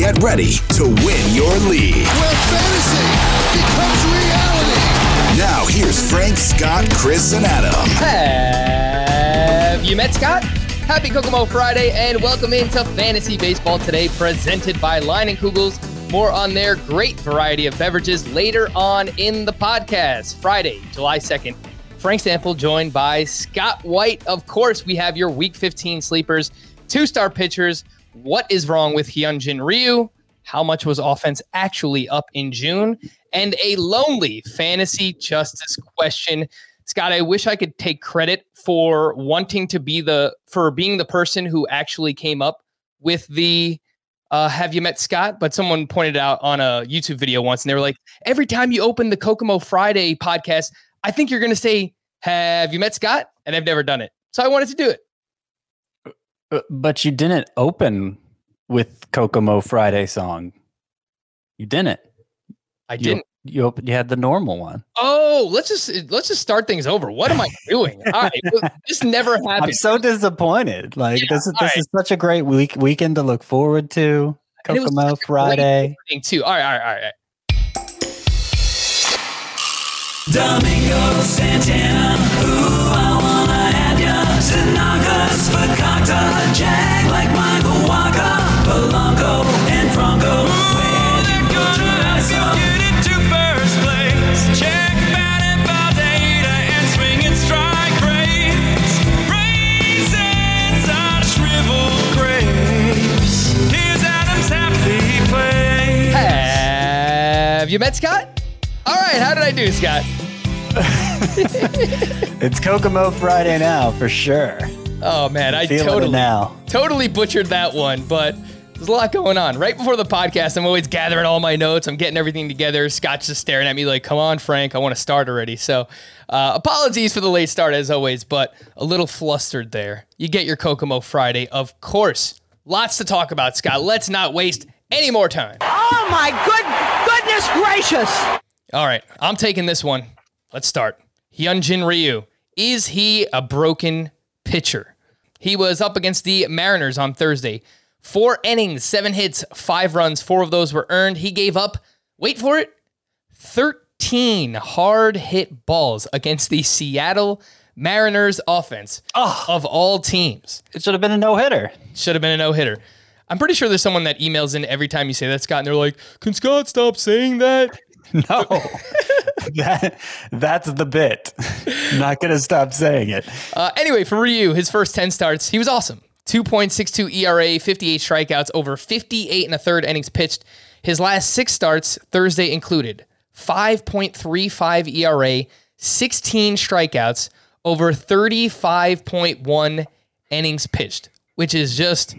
Get ready to win your league. Where fantasy becomes reality. Now, here's Frank, Scott, Chris, and Adam. Have you met Scott? Happy Kokomo Friday and welcome into Fantasy Baseball today, presented by Leinenkugel's. More on their great variety of beverages later on in the podcast. Friday, July 2nd. Frank Stampfl joined by Scott White. Of course, we have your Week 15 sleepers, two star pitchers. What is wrong with Hyun Jin Ryu? How much was offense actually up in June? And a lonely fantasy justice question. Scott, I wish I could take credit for wanting to be the for being the person who actually came up with the uh, have you met Scott? But someone pointed out on a YouTube video once, and they were like, every time you open the Kokomo Friday podcast, I think you're going to say, Have you met Scott? And I've never done it. So I wanted to do it. Uh, But you didn't open with Kokomo Friday song. You didn't. I didn't. you opened, you had the normal one. Oh, let's just let's just start things over. What am I doing? All right, this never happened. I'm so disappointed. Like Yeah, this is this right. is such a great week weekend to look forward to. And it was Kokomo such a great Friday. thing too. All right, all right, all right. Domingo Santana, ooh, I wanna have ya. Tanakas, Fakakta, Jag like Michael Waka, Polanco and Franco. Where'd you go to? Get into first place. Check batting by data and swinging strike rates. Raisins are shriveled grapes. Here's Adam's happy place. Have you met Scott? All right, how did I do, Scott? It's Kokomo Friday now for sure. Oh man, I totally now. totally butchered that one, but there's a lot going on. Right before the podcast, I'm always gathering all my notes. I'm getting everything together. Scott's just staring at me like, "Come on, Frank, I want to start already." So, uh, apologies for the late start as always, but a little flustered there. You get your Kokomo Friday, of course. Lots to talk about, Scott. Let's not waste any more time. Oh my good goodness gracious! All right, I'm taking this one. Let's start. Hyun Jin Ryu. Is he a broken pitcher? He was up against the Mariners on Thursday. Four innings, seven hits, five runs. Four of those were earned. He gave up, wait for it, 13 hard hit balls against the Seattle Mariners offense ah. of all teams. It should have been a no hitter. Should have been a no hitter. I'm pretty sure there's someone that emails in every time you say that, Scott, and they're like, Can Scott stop saying that? No, that that's the bit. Not gonna stop saying it. Uh, anyway, for Ryu, his first 10 starts, he was awesome. 2.62 ERA, 58 strikeouts, over 58 and a third innings pitched. His last six starts, Thursday included 5.35 ERA, 16 strikeouts, over 35.1 innings pitched, which is just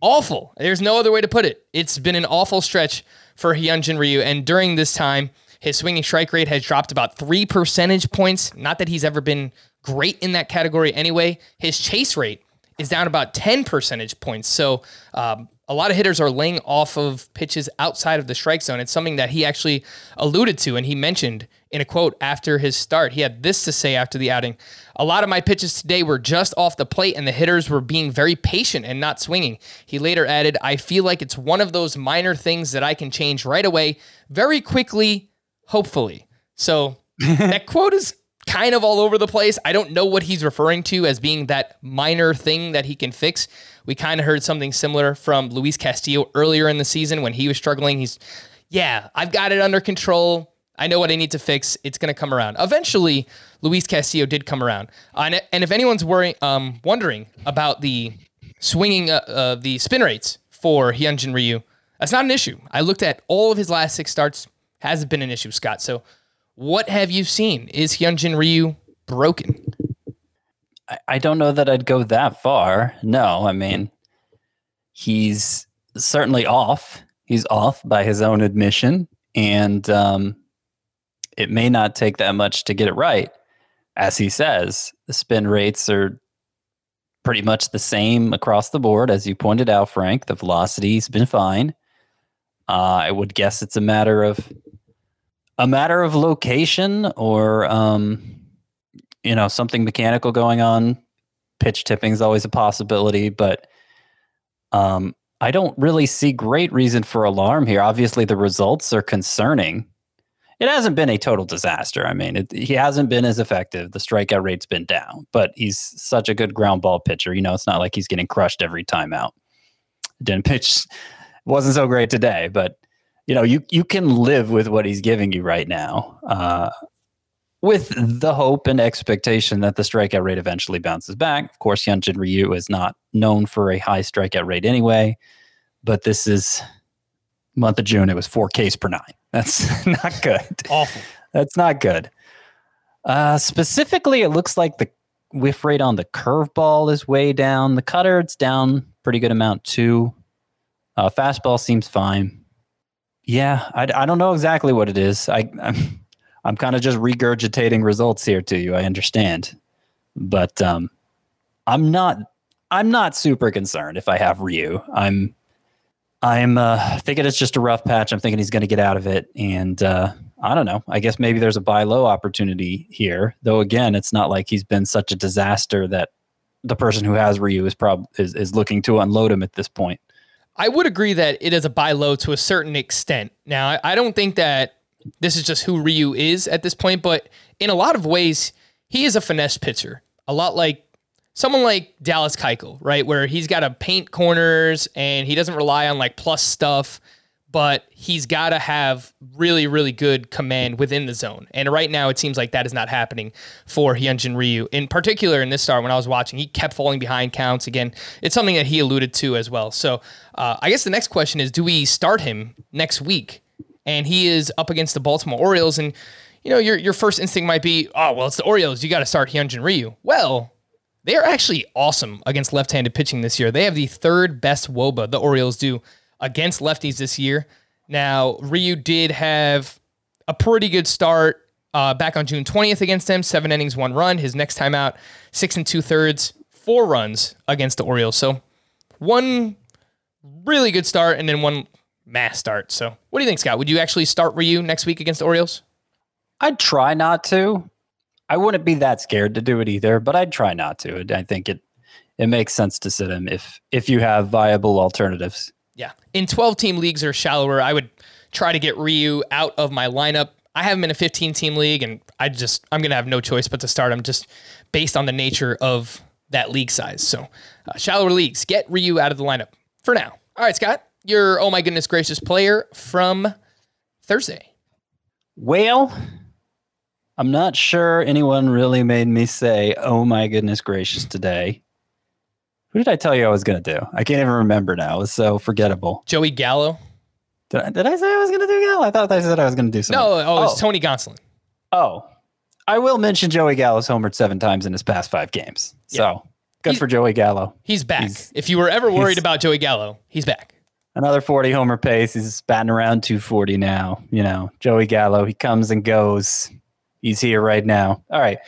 awful. There's no other way to put it. It's been an awful stretch for Hyun Jin Ryu, and during this time, his swinging strike rate has dropped about three percentage points. Not that he's ever been great in that category anyway. His chase rate is down about 10 percentage points. So um, a lot of hitters are laying off of pitches outside of the strike zone. It's something that he actually alluded to and he mentioned in a quote after his start. He had this to say after the outing A lot of my pitches today were just off the plate, and the hitters were being very patient and not swinging. He later added, I feel like it's one of those minor things that I can change right away, very quickly, hopefully. So that quote is kind of all over the place. I don't know what he's referring to as being that minor thing that he can fix. We kind of heard something similar from Luis Castillo earlier in the season when he was struggling. He's, yeah, I've got it under control. I know what I need to fix. It's going to come around. Eventually, Luis Castillo did come around. And, and if anyone's worrying, um, wondering about the swinging, uh, uh, the spin rates for Hyun Jin Ryu, that's not an issue. I looked at all of his last six starts. Hasn't been an issue, Scott. So, what have you seen? Is Hyun Jin Ryu broken? I, I don't know that I'd go that far. No, I mean, he's certainly off. He's off by his own admission. And um, it may not take that much to get it right. As he says, the spin rates are pretty much the same across the board. As you pointed out, Frank, the velocity's been fine. Uh, I would guess it's a matter of a matter of location or um, you know something mechanical going on pitch tipping is always a possibility but um, I don't really see great reason for alarm here. Obviously, the results are concerning. It hasn't been a total disaster. I mean, it, he hasn't been as effective. The strikeout rate's been down, but he's such a good ground ball pitcher. You know, it's not like he's getting crushed every time out. Didn't pitch, wasn't so great today, but you know, you you can live with what he's giving you right now, uh, with the hope and expectation that the strikeout rate eventually bounces back. Of course, Hyun Jin Ryu is not known for a high strikeout rate anyway, but this is month of June. It was four Ks per nine. That's not good. Awful. That's not good. Uh, specifically, it looks like the whiff rate on the curveball is way down. The cutter, it's down pretty good amount too. Uh, fastball seems fine. Yeah, I, I don't know exactly what it is. I, I'm I'm kind of just regurgitating results here to you. I understand, but um, I'm not I'm not super concerned if I have Ryu. I'm I'm uh, thinking it's just a rough patch. I'm thinking he's going to get out of it, and uh, I don't know. I guess maybe there's a buy low opportunity here. Though again, it's not like he's been such a disaster that the person who has Ryu is prob is, is looking to unload him at this point. I would agree that it is a buy low to a certain extent. Now, I- I don't think that this is just who Ryu is at this point, but in a lot of ways, he is a finesse pitcher. A lot like someone like Dallas Keuchel, right? Where he's got to paint corners and he doesn't rely on like plus stuff, but he's got to have really, really good command within the zone. And right now, it seems like that is not happening for Hyun Jin Ryu. In particular, in this start, when I was watching, he kept falling behind counts. Again, it's something that he alluded to as well. So uh, I guess the next question is do we start him next week? And he is up against the Baltimore Orioles. And, you know, your, your first instinct might be, oh, well, it's the Orioles. You got to start Hyun Jin Ryu. Well, they are actually awesome against left-handed pitching this year. They have the third best WOBA the Orioles do against lefties this year. Now, Ryu did have a pretty good start uh, back on June 20th against them. Seven innings, one run. His next time out, six and two thirds, four runs against the Orioles. So one really good start and then one mass start. So what do you think, Scott? Would you actually start Ryu next week against the Orioles? I'd try not to. I wouldn't be that scared to do it either, but I'd try not to. I think it it makes sense to sit him if if you have viable alternatives. Yeah. In 12 team leagues or shallower, I would try to get Ryu out of my lineup. I have him in a 15 team league, and I just, I'm going to have no choice but to start him just based on the nature of that league size. So, uh, shallower leagues, get Ryu out of the lineup for now. All right, Scott, your oh my goodness gracious player from Thursday. Well, I'm not sure anyone really made me say, "Oh my goodness gracious!" Today, who did I tell you I was going to do? I can't even remember now. It was so forgettable. Joey Gallo. Did I, did I say I was going to do Gallo? I thought I said I was going to do something. No, oh, it's oh. Tony Gonsolin. Oh, I will mention Joey Gallo's homered seven times in his past five games. So good He's- for Joey Gallo. He's back. He's- if you were ever worried about Joey Gallo, he's back. Another 40 homer pace. He's batting around 240 now. You know, Joey Gallo, he comes and goes. He's here right now. All right.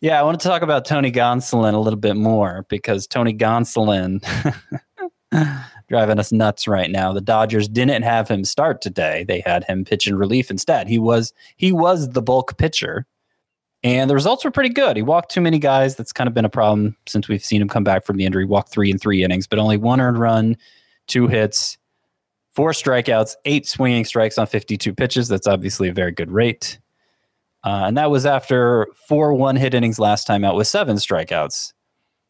Yeah, I want to talk about Tony Gonsolin a little bit more because Tony Gonsolin driving us nuts right now. The Dodgers didn't have him start today. They had him pitch in relief instead. He was he was the bulk pitcher. And the results were pretty good. He walked too many guys. That's kind of been a problem since we've seen him come back from the injury. Walked three and three innings, but only one earned run, two hits, four strikeouts, eight swinging strikes on 52 pitches. That's obviously a very good rate. Uh, and that was after four one hit innings last time out with seven strikeouts.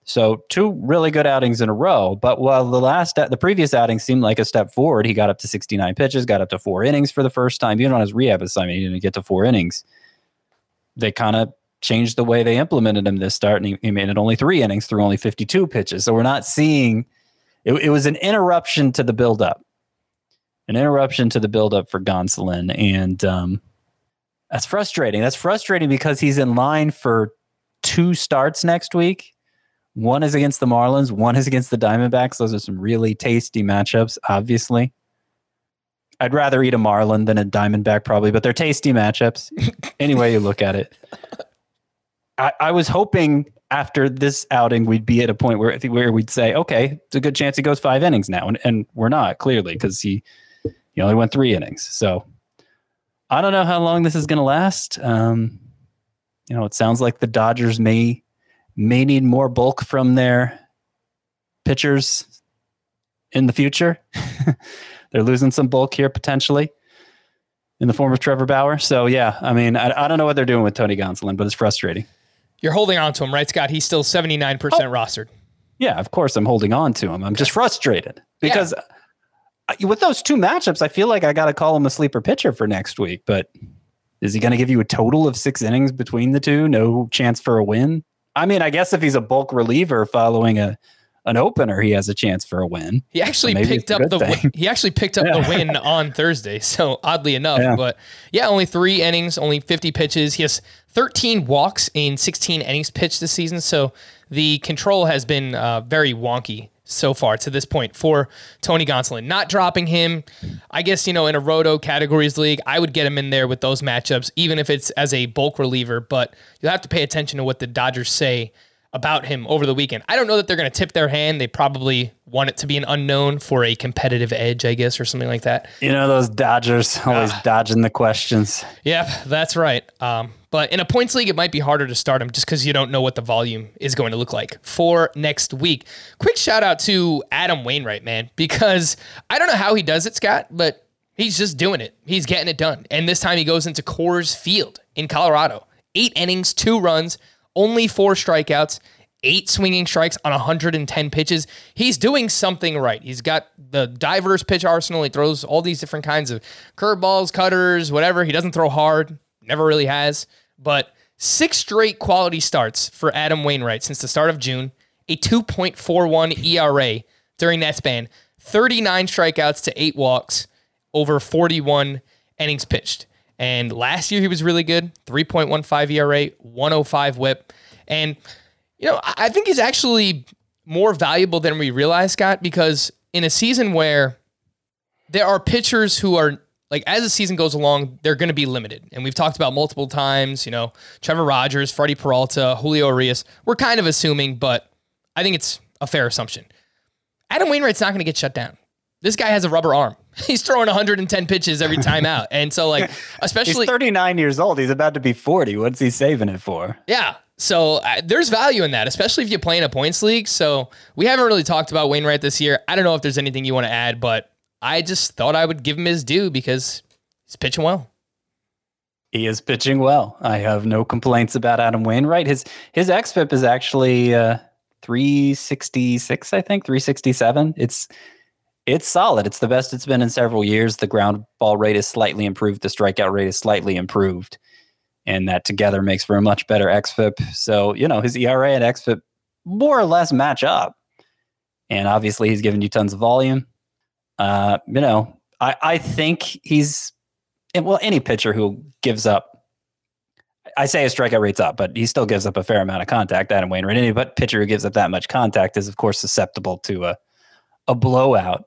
So two really good outings in a row. But while the last, the previous outing seemed like a step forward, he got up to 69 pitches, got up to four innings for the first time. Even on his rehab assignment, he didn't get to four innings. They kind of changed the way they implemented him this start, and he, he made it only three innings through only 52 pitches. So we're not seeing. It, it was an interruption to the buildup, an interruption to the buildup for Gonsolin, and um, that's frustrating. That's frustrating because he's in line for two starts next week. One is against the Marlins, one is against the Diamondbacks. Those are some really tasty matchups, obviously. I'd rather eat a Marlin than a Diamondback, probably, but they're tasty matchups. any way you look at it. I, I was hoping after this outing we'd be at a point where where we'd say, okay, it's a good chance he goes five innings now, and, and we're not clearly because he he only went three innings. So I don't know how long this is going to last. Um, you know, it sounds like the Dodgers may may need more bulk from their pitchers in the future. They're losing some bulk here potentially in the form of Trevor Bauer. So yeah, I mean, I, I don't know what they're doing with Tony Gonsolin, but it's frustrating. You're holding on to him, right, Scott? He's still 79% rostered. Yeah, of course I'm holding on to him. I'm just frustrated because I- with those two matchups, I feel like I got to call him a sleeper pitcher for next week. But is he going to give you a total of six innings between the two? No chance for a win. I mean, I guess if he's a bulk reliever following a an opener, he has a chance for a win. He actually maybe picked up the win. he actually picked up the win on Thursday. So oddly enough, Yeah. but yeah, only three innings, only 50 pitches. He has 13 walks in 16 innings pitched this season. So the control has been uh, very wonky so far to this point for Tony Gonsolin. Not dropping him, I guess you know in a roto categories league, I would get him in there with those matchups, even if it's as a bulk reliever. But you'll have to pay attention to what the Dodgers say about him over the weekend. I don't know that they're going to tip their hand. They probably want it to be an unknown for a competitive edge, I guess, or something like that. You know those Dodgers always dodging the questions. Yep, that's right. Um, but in a points league, it might be harder to start him just because you don't know what the volume is going to look like for next week. Quick shout out to Adam Wainwright, man, because I don't know how he does it, Scott, but he's just doing it. He's getting it done. And this time he goes into Coors Field in Colorado. Eight innings, two runs, only four strikeouts, eight swinging strikes on 110 pitches. He's doing something right. He's got the diverse pitch arsenal. He throws all these different kinds of curveballs, cutters, whatever. He doesn't throw hard, never really has. But six straight quality starts for Adam Wainwright since the start of June, a 2.41 ERA during that span, 39 strikeouts to eight walks, over 41 innings pitched. And last year he was really good 3.15 ERA, 105 whip. And, you know, I think he's actually more valuable than we realize, Scott, because in a season where there are pitchers who are like as the season goes along, they're going to be limited. And we've talked about multiple times, you know, Trevor Rogers, Freddie Peralta, Julio Urias. We're kind of assuming, but I think it's a fair assumption. Adam Wainwright's not going to get shut down. This guy has a rubber arm. He's throwing 110 pitches every time out. And so like especially. He's especially 39 years old. He's about to be 40. What's he saving it for? yeah. So uh, there's value in that, especially if you play in a points league. So we haven't really talked about Wainwright this year. I don't know if there's anything you want to add, but I just thought I would give him his due because he's pitching well. He is pitching well. I have no complaints about Adam Wainwright. His his xFIP is actually uh, 366, I think, 367. It's it's solid. It's the best it's been in several years. The ground ball rate is slightly improved. The strikeout rate is slightly improved. And that together makes for a much better xFIP. So, you know, his ERA and xFIP more or less match up. And obviously he's giving you tons of volume. Uh, you know, I, I think he's well, any pitcher who gives up, I say his strikeout rate's up, but he still gives up a fair amount of contact. Adam Wainwright, any but pitcher who gives up that much contact is, of course, susceptible to a a blowout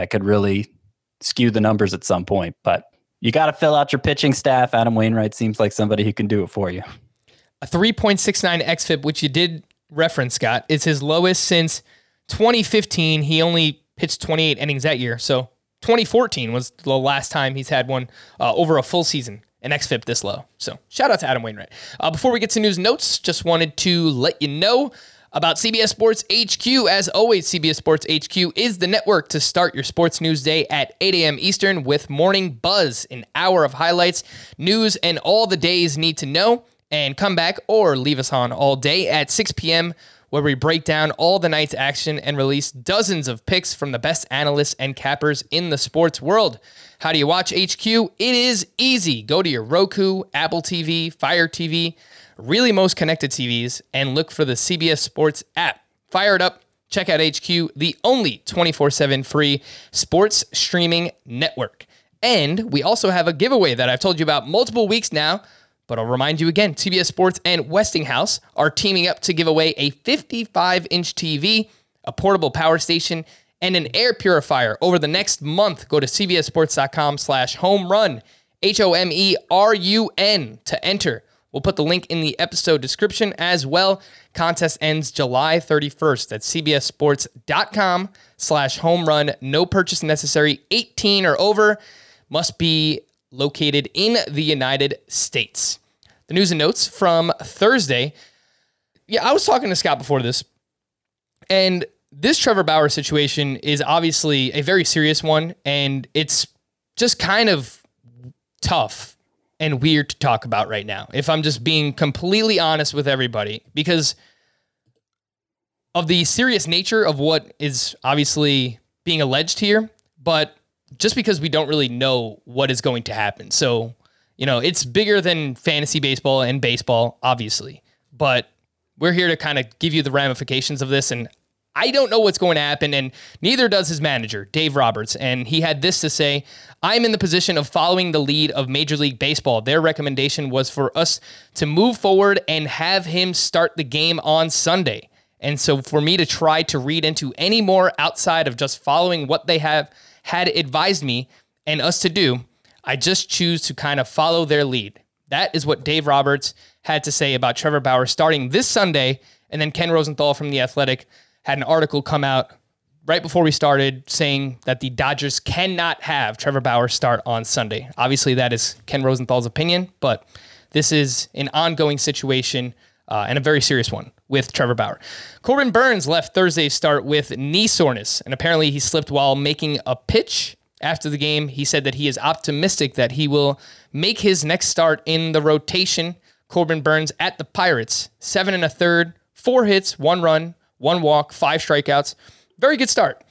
that could really skew the numbers at some point. But you got to fill out your pitching staff. Adam Wainwright seems like somebody who can do it for you. A 3.69 xFIP, which you did reference, Scott, is his lowest since 2015. He only pitched 28 innings that year. So 2014 was the last time he's had one uh, over a full season, an xFIP this low. So shout out to Adam Wainwright. Uh, before we get to news notes, just wanted to let you know about CBS Sports HQ. As always, CBS Sports HQ is the network to start your sports news day at 8 a.m. Eastern with Morning Buzz, an hour of highlights, news, and all the days need to know. And come back or leave us on all day at 6 p.m. where we break down all the night's action and release dozens of picks from the best analysts and cappers in the sports world. How do you watch HQ? It is easy. Go to your Roku, Apple TV, Fire TV, really most connected TVs, and look for the CBS Sports app. Fire it up. Check out HQ, the only 24 7 free sports streaming network. And we also have a giveaway that I've told you about multiple weeks now. But I'll remind you again CBS Sports and Westinghouse are teaming up to give away a 55 inch TV, a portable power station, and an air purifier over the next month. Go to cbssports.com slash home run, H O M E R U N, to enter. We'll put the link in the episode description as well. Contest ends July 31st. at cbssports.com slash home run. No purchase necessary. 18 or over. Must be located in the United States. The news and notes from Thursday. Yeah, I was talking to Scott before this, and this Trevor Bauer situation is obviously a very serious one, and it's just kind of tough and weird to talk about right now. If I'm just being completely honest with everybody, because of the serious nature of what is obviously being alleged here, but just because we don't really know what is going to happen. So, you know, it's bigger than fantasy baseball and baseball, obviously, but we're here to kind of give you the ramifications of this. And I don't know what's going to happen, and neither does his manager, Dave Roberts. And he had this to say I'm in the position of following the lead of Major League Baseball. Their recommendation was for us to move forward and have him start the game on Sunday. And so for me to try to read into any more outside of just following what they have had advised me and us to do, I just choose to kind of follow their lead. That is what Dave Roberts had to say about Trevor Bauer starting this Sunday. And then Ken Rosenthal from The Athletic had an article come out right before we started saying that the Dodgers cannot have Trevor Bauer start on Sunday. Obviously, that is Ken Rosenthal's opinion, but this is an ongoing situation uh, and a very serious one with Trevor Bauer. Corbin Burnes left Thursday's start with knee soreness, and apparently he slipped while making a pitch. After the game, he said that he is optimistic that he will make his next start in the rotation. Corbin Burnes at the Pirates, seven and a third, four hits, one run, one walk, five strikeouts. Very good start.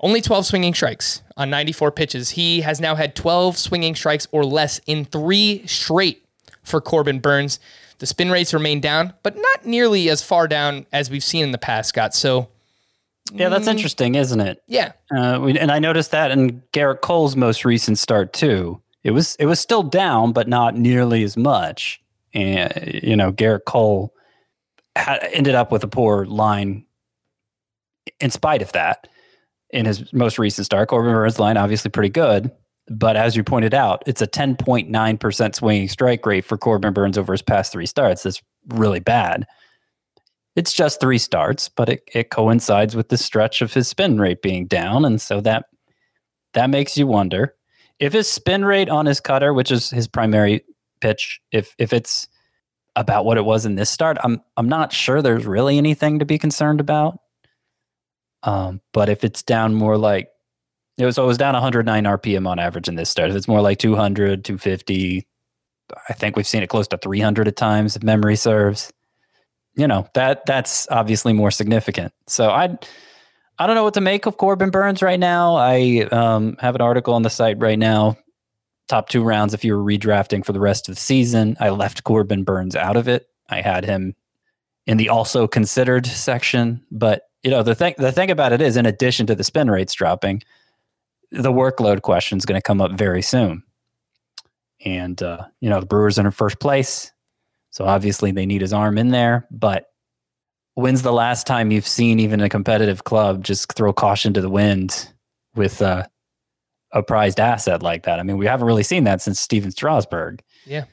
Only 12 swinging strikes on 94 pitches. He has now had 12 swinging strikes or less in three straight for Corbin Burnes. The spin rates remain down, but not nearly as far down as we've seen in the past, Scott. So, Yeah, that's interesting, isn't it? yeah, Uh, we, and I noticed that in Gerrit Cole's most recent start too. It was it was still down, but not nearly as much. And you know, Gerrit Cole had, ended up with a poor line. In spite of that, in his most recent start, Corbin Burnes' line obviously pretty good. But as you pointed out, it's a 10.9% swinging strike rate for Corbin Burnes over his past three starts. That's really bad. It's just three starts, but it, it coincides with the stretch of his spin rate being down. And so that that makes you wonder if his spin rate on his cutter, which is his primary pitch, if if it's about what it was in this start, I'm I'm not sure there's really anything to be concerned about. Um, but if it's down more like it was, so it was down 109 RPM on average in this start. It's more like 200, 250, I think we've seen it close to 300 at times, if memory serves. You know that that's obviously more significant. So I, I don't know what to make of Corbin Burnes right now. I um, have an article on the site right now. Top two rounds if you were redrafting for the rest of the season. I left Corbin Burnes out of it. I had him in the also considered section, but you know the thing the thing about it is, in addition to the spin rates dropping, the workload question is going to come up very soon. And uh, you know the Brewers are in first place, so obviously they need his arm in there. But when's the last time you've seen even a competitive club just throw caution to the wind with uh, a prized asset like that? I mean, we haven't really seen that since Stephen Strasburg yeah.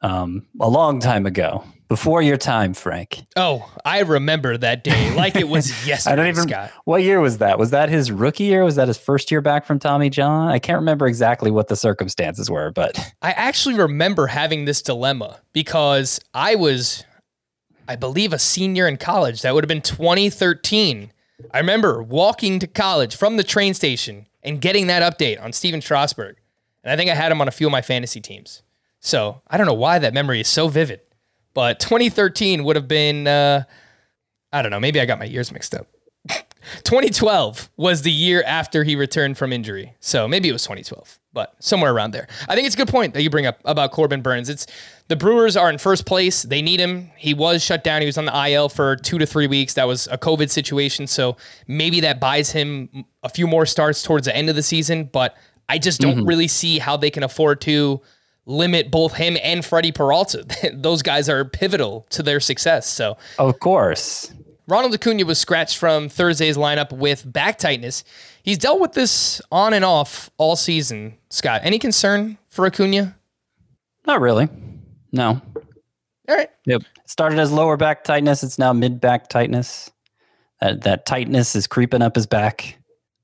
um, a long time ago, before your time, Frank. Oh, I remember that day like it was yesterday, I don't even. Scott. What year was that? Was that his rookie year? Was that his first year back from Tommy John? I can't remember exactly what the circumstances were, but I actually remember having this dilemma because I was, I believe, a senior in college. That would have been 2013. I remember walking to college from the train station and getting that update on Stephen Strasburg. And I think I had him on a few of my fantasy teams. So I don't know why that memory is so vivid. But 2013 would have been, uh, I don't know, maybe I got my years mixed up. 2012 was the year after he returned from injury. So maybe it was 2012, but somewhere around there. I think it's a good point that you bring up about Corbin Burnes. It's the Brewers are in first place. They need him. He was shut down. He was on the IL for two to three weeks. That was a COVID situation. So maybe that buys him a few more starts towards the end of the season. But I just don't really see how they can afford to limit both him and Freddie Peralta. Those guys are pivotal to their success. So of course, Ronald Acuna was scratched from Thursday's lineup with back tightness. He's dealt with this on and off all season. Scott, any concern for Acuna? not really. No. All right. Yep. Started as lower back tightness. It's now mid back tightness. That that tightness is creeping up his back.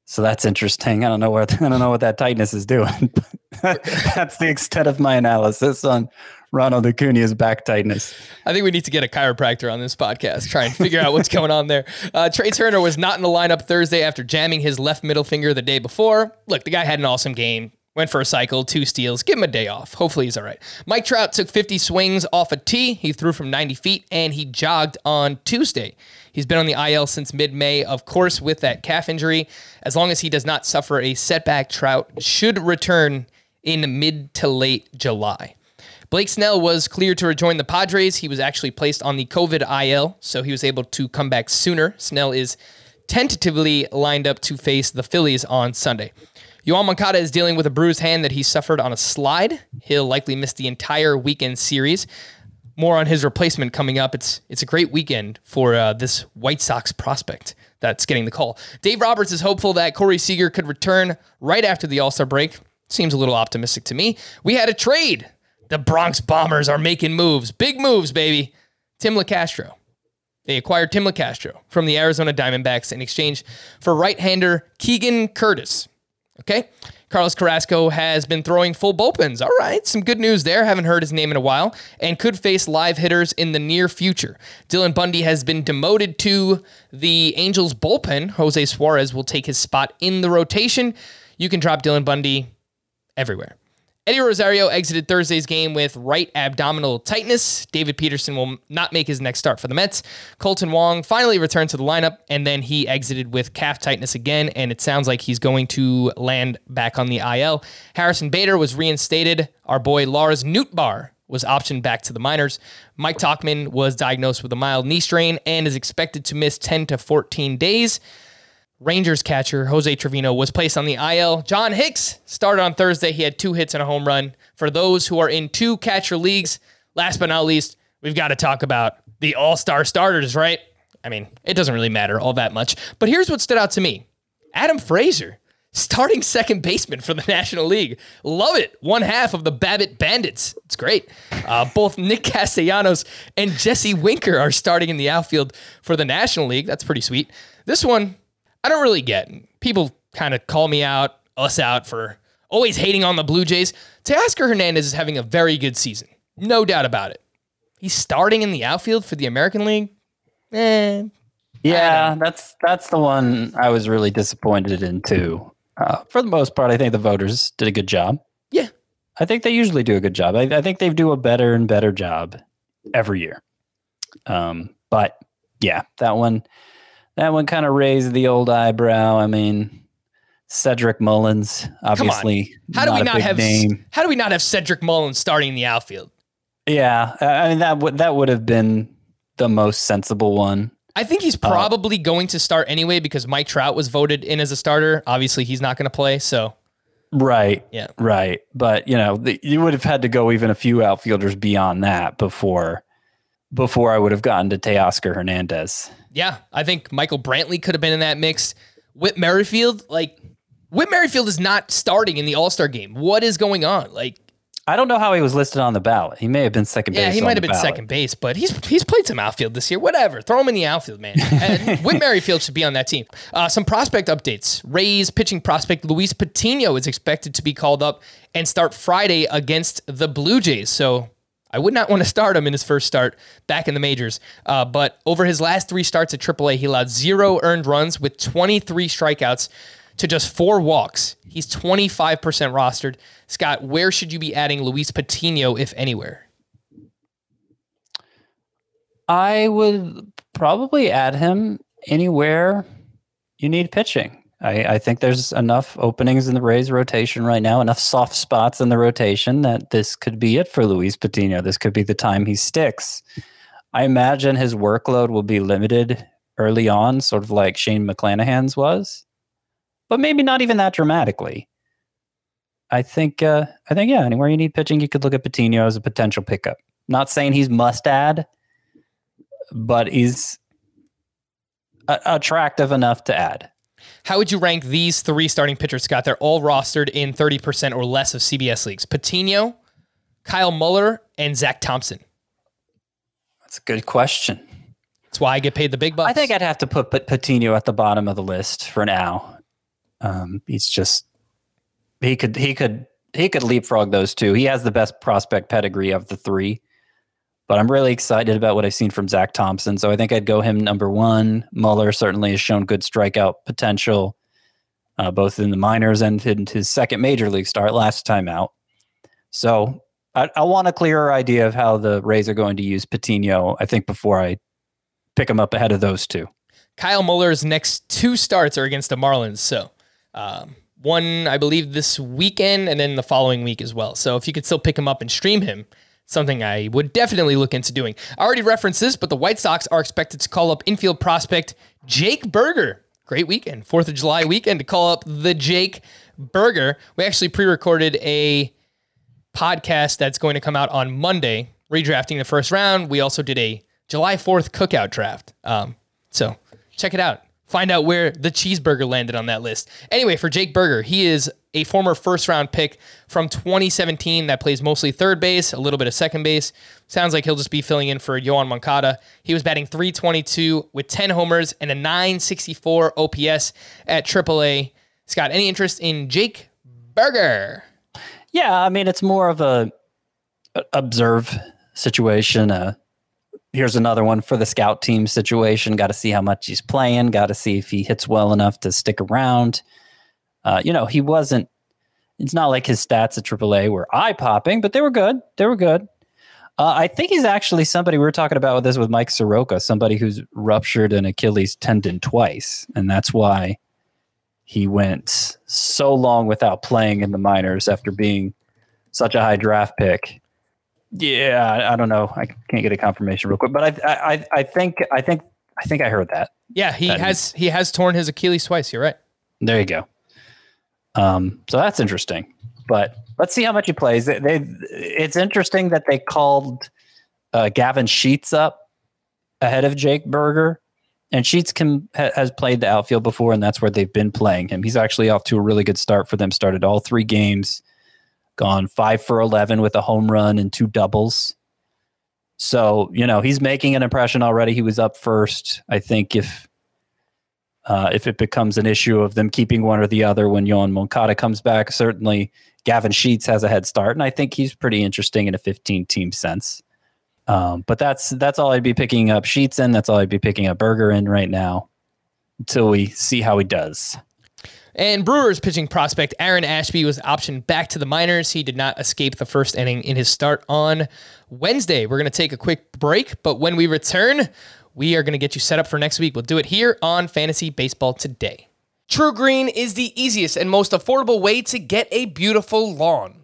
So that's interesting. I don't know what I don't know what that tightness is doing. That's the extent of my analysis on Ronald Acuna's back tightness. I think we need to get a chiropractor on this podcast, try and figure out what's going on there. Uh, Trea Turner was not in the lineup Thursday after jamming his left middle finger the day before. Look, the guy had an awesome game. Went for a cycle, two steals. Give him a day off. Hopefully he's all right. Mike Trout took 50 swings off a tee. He threw from 90 feet and he jogged on Tuesday. He's been on the IL since mid May, of course, with that calf injury. As long as he does not suffer a setback, Trout should return in mid to late July. Blake Snell was cleared to rejoin the Padres. He was actually placed on the COVID IL, so he was able to come back sooner. Snell is tentatively lined up to face the Phillies on Sunday. Yoan Moncada is dealing with a bruised hand that he suffered on a slide. He'll likely miss the entire weekend series. More on his replacement coming up. It's it's a great weekend for uh, this White Sox prospect that's getting the call. Dave Roberts is hopeful that Corey Seager could return right after the All Star break. Seems a little optimistic to me. We had a trade. The Bronx Bombers are making moves, big moves, baby. Tim Locastro. They acquired Tim Locastro from the Arizona Diamondbacks in exchange for right-hander Keegan Curtis. Okay. Carlos Carrasco has been throwing full bullpens. All right. Some good news there. Haven't heard his name in a while and could face live hitters in the near future. Dylan Bundy has been demoted to the Angels bullpen. Jose Suarez will take his spot in the rotation. You can drop Dylan Bundy everywhere. Eddie Rosario exited Thursday's game with right abdominal tightness. David Peterson will not make his next start for the Mets. Kolten Wong finally returned to the lineup, and then he exited with calf tightness again, and it sounds like he's going to land back on the IL. Harrison Bader was reinstated. Our boy Lars Nootbaar was optioned back to the minors. Mike Tauchman was diagnosed with a mild knee strain and is expected to miss 10 to 14 days. Rangers catcher Jose Trevino was placed on the IL. John Hicks started on Thursday. He had two hits and a home run. For those who are in two catcher leagues, last but not least, we've got to talk about the all star starters, right? I mean, it doesn't really matter all that much. But here's what stood out to me Adam Frazier, starting second baseman for the National League. Love it. One half of the Babbitt Bandits. It's great. Uh, both Nick Castellanos and Jesse Winker are starting in the outfield for the National League. That's pretty sweet. This one, I don't really get. People kind of call me out, us out for always hating on the Blue Jays. Teoscar Hernandez is having a very good season. No doubt about it. He's starting in the outfield for the American League. Eh, Yeah, that's that's the one I was really disappointed in too. Uh, for the most part, I think the voters did a good job. yeah. I think they usually do a good job. I, I think they do a better and better job every year. Um, but yeah, that one, that one kind of raised the old eyebrow. I mean, Cedric Mullins, obviously, How do we not have name. How do we not have Cedric Mullins starting in the outfield? Yeah, I mean that would that would have been the most sensible one. I think he's Uh, probably going to start anyway because Mike Trout was voted in as a starter. Obviously, he's not going to play. So Right. Yeah. Right. But you know, the, you would have had to go even a few outfielders beyond that before before I would have gotten to Teoscar Hernandez. yeah, I think Michael Brantley could have been in that mix. Whit Merrifield, like Whit Merrifield is not starting in the All Star game. What is going on? Like, I don't know how he was listed on the ballot. He may have been second yeah, base. he might have been ballot. second base, but he's he's played some outfield this year. Whatever, throw him in the outfield, man. And Whit Merrifield should be on that team. Uh, some prospect updates: Rays pitching prospect Luis Patiño is expected to be called up and start Friday against the Blue Jays. So I would not want to start him in his first start back in the majors. Uh, but over his last three starts at AAA, he allowed zero earned runs with 23 strikeouts to just four walks. He's 25% rostered. Scott, where should you be adding Luis Patiño, if anywhere? I would probably add him anywhere you need pitching. I, I think there's enough openings in the Rays rotation right now, enough soft spots in the rotation that this could be it for Luis Patiño. This could be the time he sticks. I imagine his workload will be limited early on, sort of like Shane McClanahan's was, but maybe not even that dramatically. I think, uh, I think, yeah, anywhere you need pitching, you could look at Patiño as a potential pickup. Not saying he's must add, but he's a- attractive enough to add. How would you rank these three starting pitchers, Scott? They're all rostered in 30% or less of CBS leagues. Patiño, Kyle Muller, and Zach Thompson. That's a good question. That's why I get paid the big bucks. I think I'd have to put Patiño at the bottom of the list for now. Um, he's just he could he could he could leapfrog those two. He has the best prospect pedigree of the three. But I'm really excited about what I've seen from Zach Thompson. So I think I'd go him number one. Muller certainly has shown good strikeout potential, uh, both in the minors and in his second major league start last time out. So I, I want a clearer idea of how the Rays are going to use Patiño, I think, before I pick him up ahead of those two. Kyle Muller's next two starts are against the Marlins. So um, one, I believe, this weekend and then the following week as well. So if you could still pick him up and stream him, something I would definitely look into doing. I already referenced this, but the White Sox are expected to call up infield prospect Jake Burger. Great weekend, 4th of July weekend to call up the Jake Burger. We actually pre recorded a podcast that's going to come out on Monday, redrafting the first round. We also did a July 4th cookout draft. Um, so check it out. Find out where the cheeseburger landed on that list. Anyway, for Jake Burger, he is a former first round pick from 2017 that plays mostly third base, a little bit of second base. Sounds like he'll just be filling in for Yoan Moncada. He was batting 322 with 10 homers and a 964 OPS at AAA. Scott, any interest in Jake Burger? Yeah, I mean it's more of a observe situation. Uh, here's another one for the scout team situation. Got to see how much he's playing. Got to see if he hits well enough to stick around. Uh, you know, he wasn't. It's not like his stats at AAA were eye popping, but they were good. They were good. Uh, I think he's actually somebody we were talking about with this with Mike Soroka, somebody who's ruptured an Achilles tendon twice, and that's why he went so long without playing in the minors after being such a high draft pick. Yeah, I, don't know. I can't get a confirmation real quick, but I, I, I think, I think, I think I heard that. Yeah, he That has he has torn his Achilles twice. You're right. There you go. Um, so that's interesting. But let's see how much he plays. They, they it's interesting that they called uh, Gavin Sheets up ahead of Jake Burger, and Sheets can ha, has played the outfield before, and that's where they've been playing him. He's actually off to a really good start for them. Started all three games, gone five for eleven with a home run and two doubles. So you know he's making an impression already. He was up first. I think if uh, if it becomes an issue of them keeping one or the other when Yoan Moncada comes back. Certainly, Gavin Sheets has a head start, and I think he's pretty interesting in a 15 team sense. Um, but that's that's all I'd be picking up Sheets in. That's all I'd be picking up Burger in right now until we see how he does. And Brewers pitching prospect Aaron Ashby was optioned back to the minors. He did not escape the first inning in his start on Wednesday. We're going to take a quick break, but when we return, we are going to get you set up for next week. We'll do it here on Fantasy Baseball Today. TruGreen is the easiest and most affordable way to get a beautiful lawn.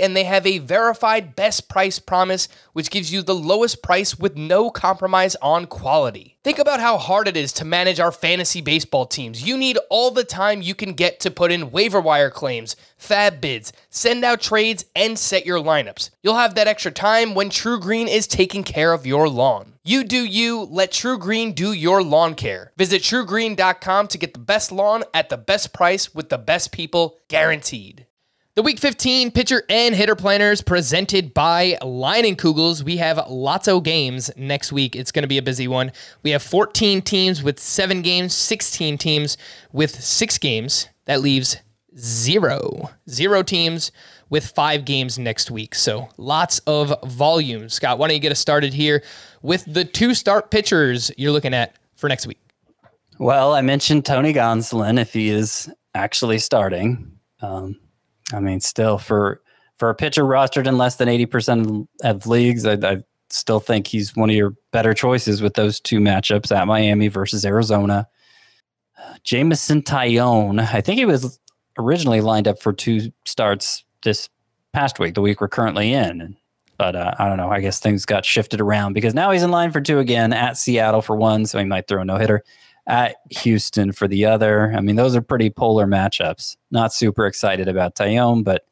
and they have a verified best price promise, which gives you the lowest price with no compromise on quality. Think about how hard it is to manage our fantasy baseball teams. You need all the time you can get to put in waiver wire claims, FAAB bids, send out trades, and set your lineups. You'll have that extra time when TruGreen is taking care of your lawn. You do you, let TruGreen do your lawn care. Visit trugreen.com to get the best lawn at the best price with the best people guaranteed. The Week 15 pitcher and hitter planners presented by Leinenkugel's. We have lots of games next week. It's going to be a busy one. We have 14 teams with seven games, 16 teams with six games. That leaves zero. Zero teams with five games next week. So lots of volume. Scott, why don't you get us started here with the two start pitchers you're looking at for next week? Well, I mentioned Tony Gonsolin if he is actually starting. Um, I mean, still for for a pitcher rostered in less than eighty percent of leagues, I, I still think he's one of your better choices with those two matchups at Miami versus Arizona. Jameson Taillon, I think he was originally lined up for two starts this past week, the week we're currently in. But uh, I don't know. I guess things got shifted around because now he's in line for two again at Seattle for one, so he might throw a no hitter at Houston for the other. I mean, those are pretty polar matchups. Not super excited about Taillon, but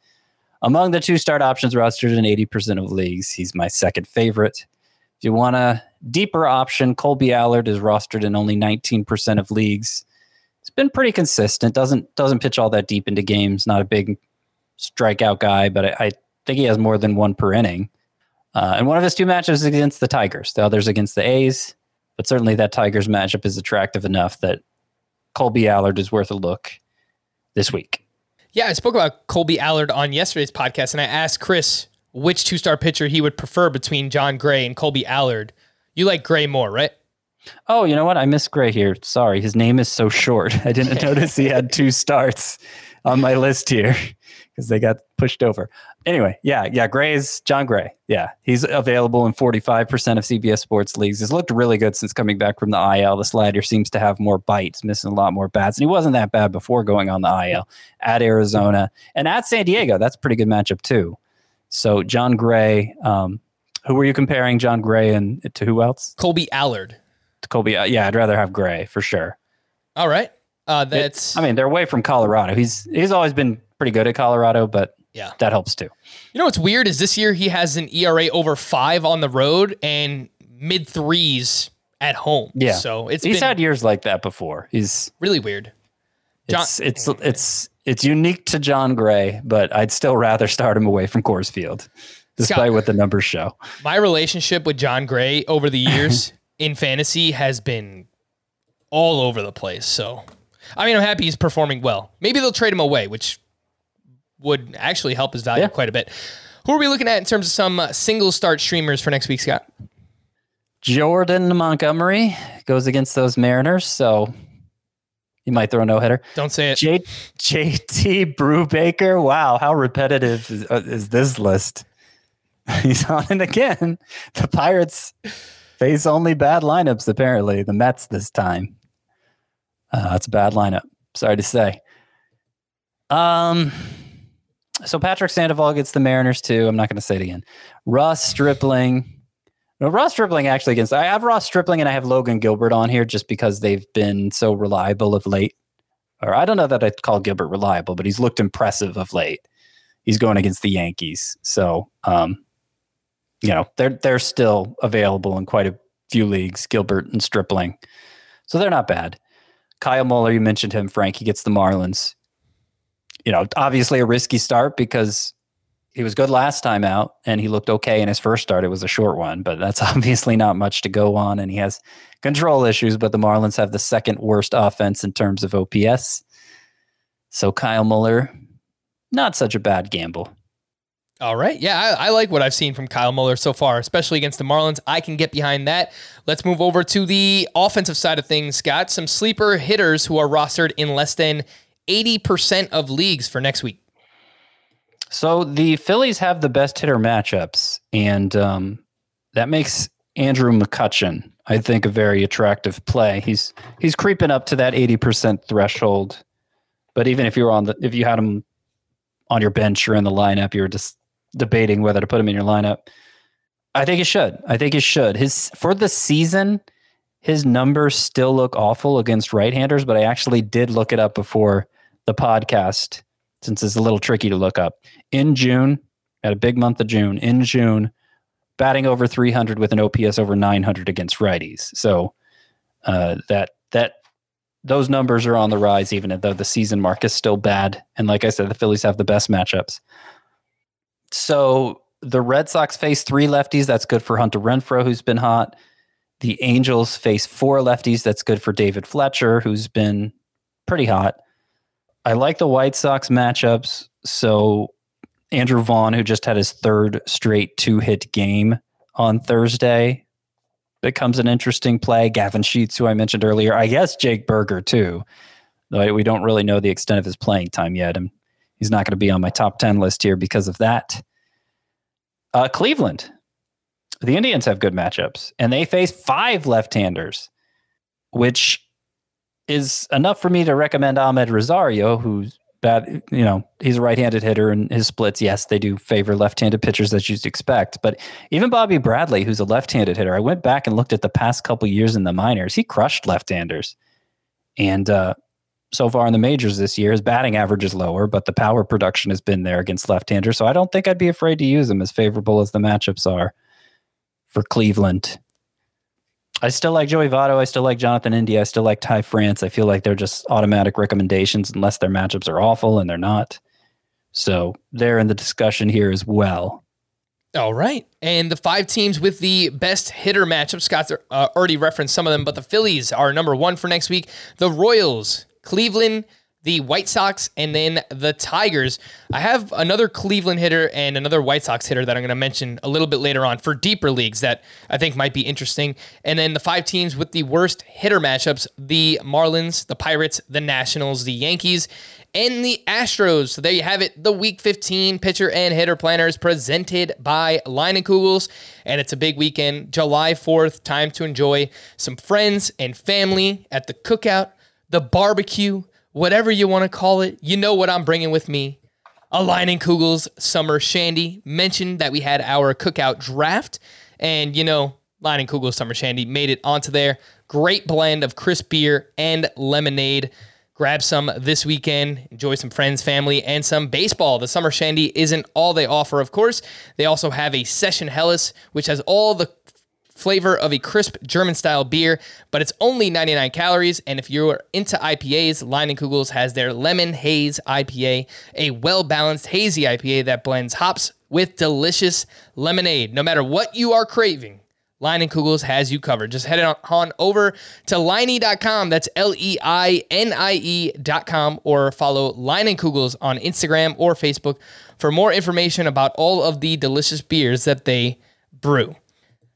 among the two start options rostered in 80% of leagues, he's my second favorite. If you want a deeper option, Kolby Allard is rostered in only 19% of leagues. It's been pretty consistent. Doesn't doesn't pitch all that deep into games. Not a big strikeout guy, but I, I think he has more than one per inning. Uh, and one of his two matchups is against the Tigers. The other's against the A's. But certainly that Tigers matchup is attractive enough that Kolby Allard is worth a look this week. Yeah, I spoke about Kolby Allard on yesterday's podcast, and I asked Chris which two star pitcher he would prefer between Jon Gray and Kolby Allard. You like Gray more, right? Oh, you know what? I missed Gray here. Sorry, his name is so short. I didn't notice he had two starts on my list here because they got pushed over. Anyway, yeah, yeah, Gray's Jon Gray. Yeah, he's available in 45% of CBS Sports leagues. He's looked really good since coming back from the IL. The slider seems to have more bites, missing a lot more bats, and he wasn't that bad before going on the IL at Arizona and at San Diego. That's a pretty good matchup too. So Jon Gray, um, who were you comparing Jon Gray and to who else? Kolby Allard. To Kolby. Uh, yeah, I'd rather have Gray for sure. All right. Uh, It- that's I mean, they're away from Colorado. He's he's always been pretty good at Colorado, but Yeah. that helps too. You know what's weird is this year he has an ERA over five on the road and mid threes at home. Yeah. So it's he's had years like that before. He's really weird. John- it's it's it's it's unique to Jon Gray, but I'd still rather start him away from Coors Field, despite Scott- what the numbers show. My relationship with Jon Gray over the years in fantasy has been all over the place. So, I mean, I'm happy he's performing well. Maybe they'll trade him away, which would actually help his value Yeah. quite a bit. Who are we looking at in terms of some uh, single start streamers for next week, Scott? Jordan Montgomery goes against those Mariners, so he might throw a no hitter. Don't say it. J- JT Brubaker. Wow, how repetitive is, uh, is this list? He's on it again. The Pirates face only bad lineups, apparently. The Mets this time. Uh, it's a bad lineup. Sorry to say. Um, so Patrick Sandoval gets the Mariners too. I'm not going to say it again. Ross Stripling. No, Ross Stripling actually against. I have Ross Stripling and I have Logan Gilbert on here just because they've been so reliable of late or I don't know that I'd call Gilbert reliable, but he's looked impressive of late. He's going against the Yankees, so um, you know they're they're still available in quite a few leagues. Gilbert and Stripling, so they're not bad. Kyle Muller, you mentioned him. Frank, he gets the Marlins. You know, obviously a risky start because he was good last time out and he looked okay in his first start. It was a short one, but that's obviously not much to go on. And he has control issues, but the Marlins have the second worst offense in terms of OPS. So Kyle Muller, not such a bad gamble. All right. Yeah, I, I like what I've seen from Kyle Muller so far, especially against the Marlins. I can get behind that. Let's move over to the offensive side of things, Scott. Some sleeper hitters who are rostered in less than 80% of leagues for next week. So the Phillies have the best hitter matchups, and um, that makes Andrew McCutchen, I think, a very attractive play. He's he's creeping up to that eighty percent threshold. But even if you were on the if you had him on your bench or in the lineup, you were just debating whether to put him in your lineup. I think you should. I think you should. His for the season, his numbers still look awful against right-handers, but I actually did look it up before the podcast since it's a little tricky to look up. In June, at a big month of June, in June, batting over 300 with an OPS over 900 against righties. So uh, that that those numbers are on the rise, even though the season mark is still bad. And like I said, the Phillies have the best matchups. So the Red Sox face three lefties. That's good for Hunter Renfroe, who's been hot. The Angels face four lefties. That's good for David Fletcher, who's been pretty hot. I like the White Sox matchups. So Andrew Vaughn, who just had his third straight two hit game on Thursday, becomes an interesting play. Gavin Sheets, who I mentioned earlier, I guess Jake Burger too. Though we don't really know the extent of his playing time yet. And he's not going to be on my top 10 list here because of that. Uh, Cleveland. The Indians have good matchups, and they face five left-handers, which is enough for me to recommend Amed Rosario, who's bad. You know, he's a right-handed hitter, and his splits, yes, they do favor left-handed pitchers as you'd expect. But even Bobby Bradley, who's a left-handed hitter, I went back and looked at the past couple years in the minors. He crushed left-handers, and uh, so far in the majors this year. His batting average is lower, but the power production has been there against left-handers. So I don't think I'd be afraid to use him as favorable as the matchups are for Cleveland. I still like Joey Votto. I still like Jonathan India. I still like Ty France. I feel like they're just automatic recommendations unless their matchups are awful and they're not. So they're in the discussion here as well. All right. And the five teams with the best hitter matchup, Scott's uh, already referenced some of them, but the Phillies are number one for next week. The Royals, Cleveland, the White Sox, and then the Tigers. I have another Cleveland hitter and another White Sox hitter that I'm going to mention a little bit later on for deeper leagues that I think might be interesting. And then the five teams with the worst hitter matchups the Marlins, the Pirates, the Nationals, the Yankees, and the Astros. So there you have it. The Week 15 pitcher and hitter planners presented by Leinenkugel's. And it's a big weekend, July 4th. Time to enjoy some friends and family at the cookout, the barbecue, whatever you want to call it. You know what I'm bringing with me. A Leinenkugel's Summer Shandy. Mentioned that we had our cookout draft. And, you know, Leinenkugel's Summer Shandy made it onto there. Great blend of crisp beer and lemonade. Grab some this weekend, enjoy some friends, family, and some baseball. The Summer Shandy isn't all they offer, of course. They also have a Session Helles, which has all the flavor of a crisp German style beer, but it's only 99 calories. And if you're into IPAs, Leinenkugel's has their Lemon Haze IPA, a well balanced hazy IPA that blends hops with delicious lemonade. No matter what you are craving, Leinenkugel's has you covered. Just head on, on over to leinie.com. That's L E I N I E.com or follow Leinenkugel's on Instagram or Facebook for more information about all of the delicious beers that they brew.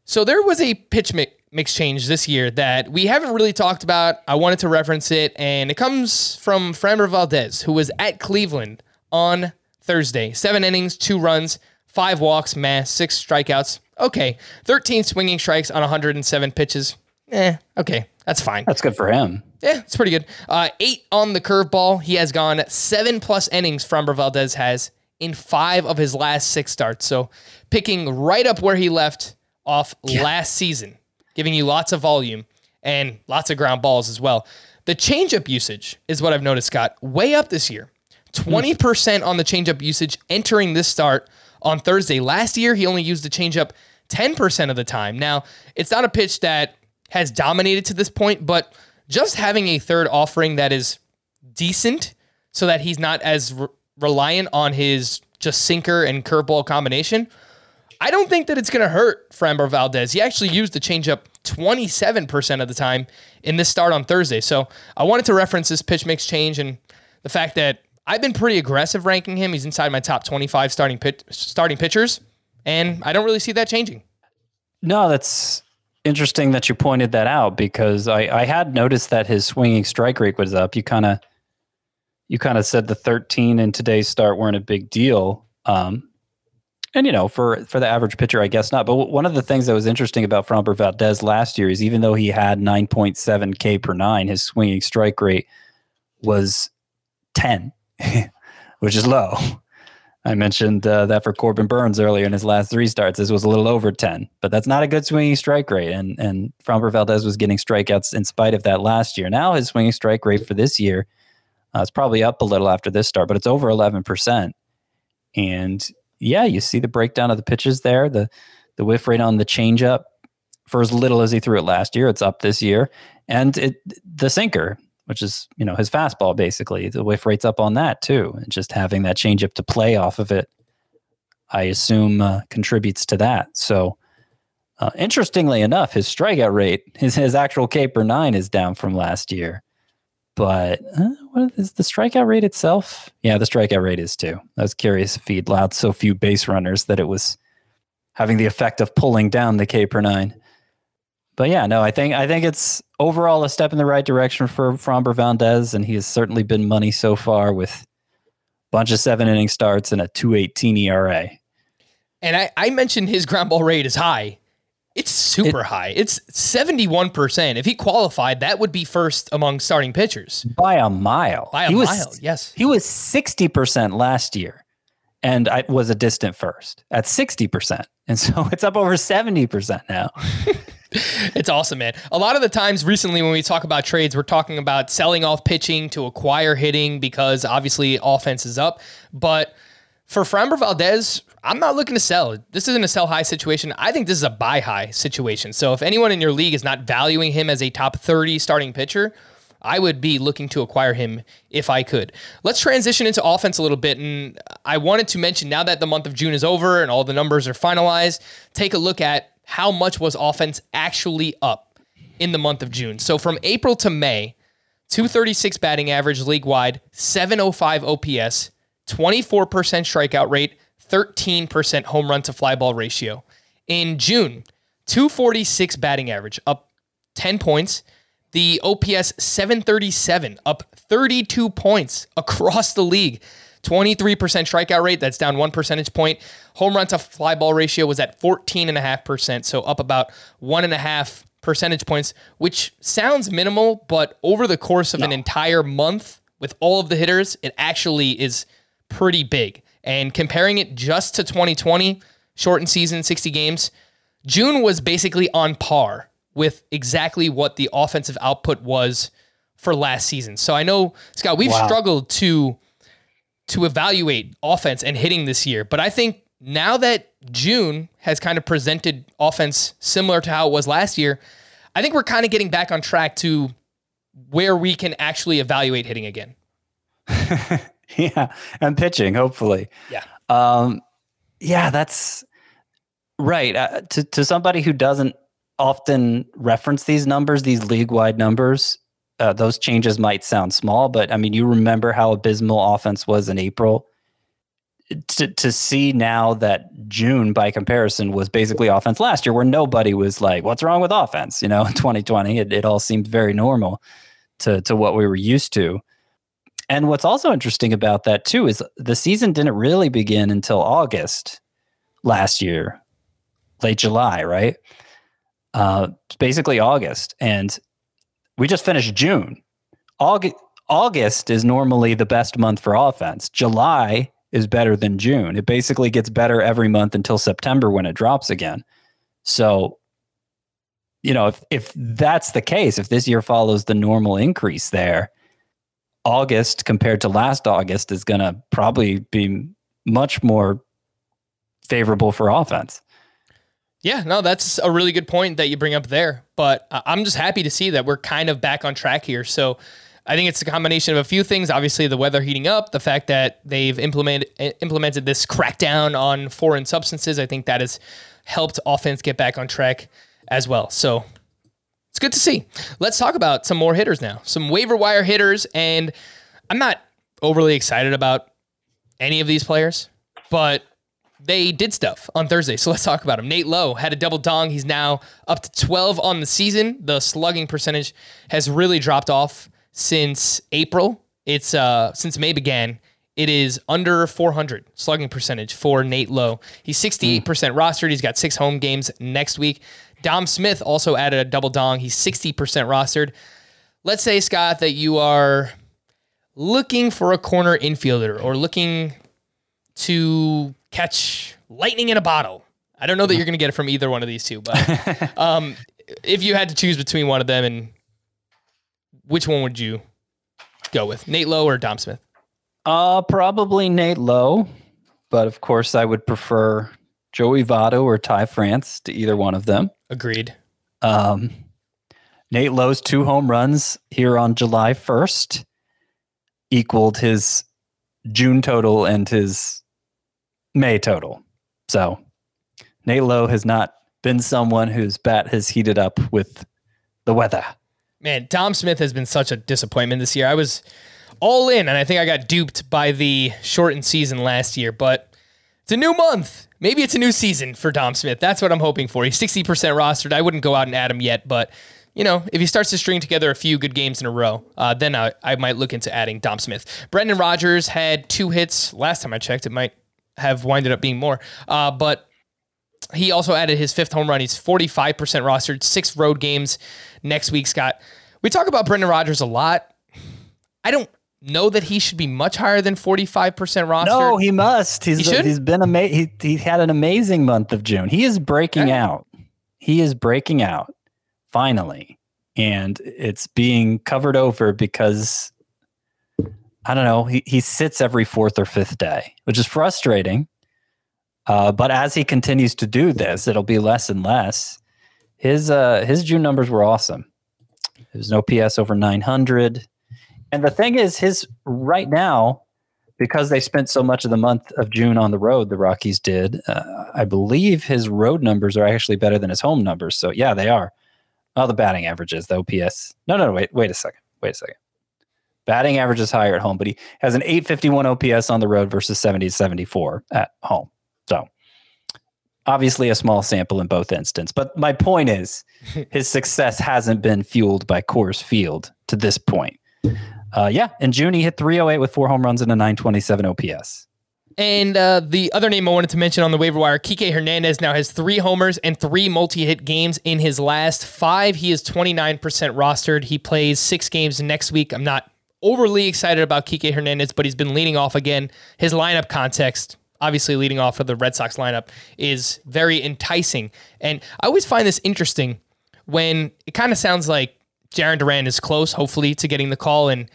So there was a pitch mix change this year that we haven't really talked about. I wanted to reference it, and it comes from Framber Valdez, who was at Cleveland on Thursday. Seven innings, two runs, five walks, mass, six strikeouts. Okay, 13 swinging strikes on 107 pitches. Eh, okay, that's fine. That's good for him. Yeah, it's pretty good. Uh, eight on the curveball. He has gone seven plus innings. Framber Valdez has in five of his last six starts. So picking right up where he left off last season, giving you lots of volume and lots of ground balls as well. The changeup usage is what I've noticed, Scott, way up this year. Hmm. 20% on the changeup usage entering this start on Thursday. Last year, he only used the changeup 10% of the time. Now, it's not a pitch that has dominated to this point, but just having a third offering that is decent so that he's not as re- reliant on his just sinker and curveball combination. I don't think that it's going to hurt Framber Valdez. He actually used the changeup 27% of the time in this start on Thursday. So I wanted to reference this pitch mix change and the fact that I've been pretty aggressive ranking him. He's inside my top 25 starting starting pitchers, and I don't really see that changing. No, that's interesting that you pointed that out because I, I had noticed that his swinging strike rate was up. You kind of you kind of said the 13 in today's start weren't a big deal. Um, and you know, for for the average pitcher, I guess not. But w- one of the things that was interesting about Framber Valdez last year is even though he had 9.7 K per nine, his swinging strike rate was 10, which is low. I mentioned uh, that for Corbin Burnes earlier in his last three starts. This was a little over 10, but that's not a good swinging strike rate. And and Framber Valdez was getting strikeouts in spite of that last year. Now his swinging strike rate for this year uh, it's probably up a little after this start, but it's over 11%. And yeah, you see the breakdown of the pitches there. The the whiff rate on the changeup for as little as he threw it last year, it's up this year. And it the sinker, which is, you know, his fastball basically, the whiff rate's up on that too. And just having that changeup to play off of it, I assume uh, contributes to that. So uh, interestingly enough, his strikeout rate, his, his actual K per nine is down from last year. But uh, what is the strikeout rate itself? Yeah, the strikeout rate is too. I was curious if he allowed so few base runners that it was having the effect of pulling down the K per nine. But yeah, no, I think I think it's overall a step in the right direction for Framber Valdez, and he has certainly been money so far with a bunch of seven inning starts and a two eighteen ERA. And I, I mentioned his ground ball rate is high. It's super high. It's 71%. If he qualified, that would be first among starting pitchers. by a mile. By a He was- mile, yes. He was 60% last year and I was a distant first at 60%. And so it's up over 70% now. It's awesome, man. A lot of the times recently when we talk about trades, we're talking about selling off pitching to acquire hitting because obviously offense is up. But for Framber Valdez, I'm not looking to sell. This isn't a sell high situation. I think this is a buy high situation. So if anyone in your league is not valuing him as a top 30 starting pitcher, I would be looking to acquire him if I could. Let's transition into offense a little bit. And I wanted to mention now that the month of June is over and all the numbers are finalized, take a look at how much was offense actually up in the month of June. So from April to May, 236 batting average league wide, 705 OPS, 24% strikeout rate, 13% home run to fly ball ratio. In June, 246 batting average, up 10 points. The OPS 737, up 32 points across the league. 23% strikeout rate, that's down one percentage point. Home run to fly ball ratio was at 14.5%, so up about one and a half percentage points, which sounds minimal, but over the course of an entire month with all of the hitters, it actually is pretty big. And comparing it just to 2020, shortened season, 60 games, June was basically on par with exactly what the offensive output was for last season. So I know, Scott, we've Wow. struggled to to evaluate offense and hitting this year, but I think now that June has kind of presented offense similar to how it was last year, I think we're kind of getting back on track to where we can actually evaluate hitting again. yeah, and pitching, hopefully. Yeah. Um, yeah, that's right. Uh, to to somebody who doesn't often reference these numbers, these league wide numbers, uh, those changes might sound small, but I mean, you remember how abysmal offense was in April. To to see now that June, by comparison, was basically offense last year, where nobody was like, "What's wrong with offense?" You know, in 2020, it, it all seemed very normal to to what we were used to. And what's also interesting about that too is the season didn't really begin until August last year, late July, right? Uh, basically August, and we just finished June. August, August is normally the best month for offense. July is better than June. It basically gets better every month until September when it drops again. So, you know, if if that's the case, if this year follows the normal increase there, August compared to last August is going to probably be much more favorable for offense. Yeah, no, that's a really good point that you bring up there. But I'm just happy to see that we're kind of back on track here. So I think it's a combination of a few things. Obviously, the weather heating up, the fact that they've implemented eh, implemented this crackdown on foreign substances. I think that has helped offense get back on track as well. So it's good to see. Let's talk about some more hitters now. Some waiver wire hitters, and I'm not overly excited about any of these players, but they did stuff on Thursday. So let's talk about him. Nate Lowe had a double dong. He's now up to 12 on the season. The slugging percentage has really dropped off since April. It's uh since May began. It is under 400 slugging percentage for Nate Lowe. He's 68% rostered. He's got six home games next week. Dom Smith also added a double dong. He's 60% rostered. Let's say, Scott, that you are looking for a corner infielder or looking to catch lightning in a bottle. I don't know that you're going to get it from either one of these two, but um, if you had to choose between one of them, and which one would you go with, Nate Lowe or Dom Smith? Uh, probably Nate Lowe, but of course I would prefer Joey Votto or Ty France to either one of them. Agreed. Um, Nate Lowe's two home runs here on July 1st equaled his June total and his May total. So Nate Lowe has not been someone whose bat has heated up with the weather. Man, Dom Smith has been such a disappointment this year. I was all in, and I think I got duped by the shortened season last year, but it's a new month. Maybe it's a new season for Dom Smith. That's what I'm hoping for. He's 60% rostered. I wouldn't go out and add him yet, but you know, if he starts to string together a few good games in a row, uh, then I, I might look into adding Dom Smith. Brendan Rodgers had two hits last time I checked. It might have winded up being more, uh, but he also added his fifth home run. He's 45% rostered, six road games next week, Scott. We talk about Brendan Rodgers a lot. I don't know that he should be much higher than 45% rostered. No, he must. He's He should? he's been ama- he he had an amazing month of June. He is breaking Okay. out. He is breaking out. finally. And it's being covered over because I don't know, he, he sits every fourth or fifth day, which is frustrating. Uh, but as he continues to do this, it'll be less and less. His uh, his June numbers were awesome. There's no PS over 900. And the thing is, his right now, because they spent so much of the month of June on the road, the Rockies did. Uh, I believe his road numbers are actually better than his home numbers. So yeah, they are. Oh, the batting averages, the OPS. No, no, no, wait, wait a second. Wait a second. Batting average is higher at home, but he has an 851 OPS on the road versus 70 74 at home. So obviously a small sample in both instances. But my point is his success hasn't been fueled by Coors Field to this point. Uh, yeah, in June he hit 308 with four home runs and a 927 OPS. And uh, the other name I wanted to mention on the waiver wire, Kike Hernandez now has three homers and three multi-hit games in his last five. He is 29% rostered. He plays six games next week. I'm not overly excited about Kike Hernandez, but he's been leading off again. His lineup context, obviously leading off of the Red Sox lineup, is very enticing. And I always find this interesting when it kind of sounds like Jarren Duran is close, hopefully, to getting the call. And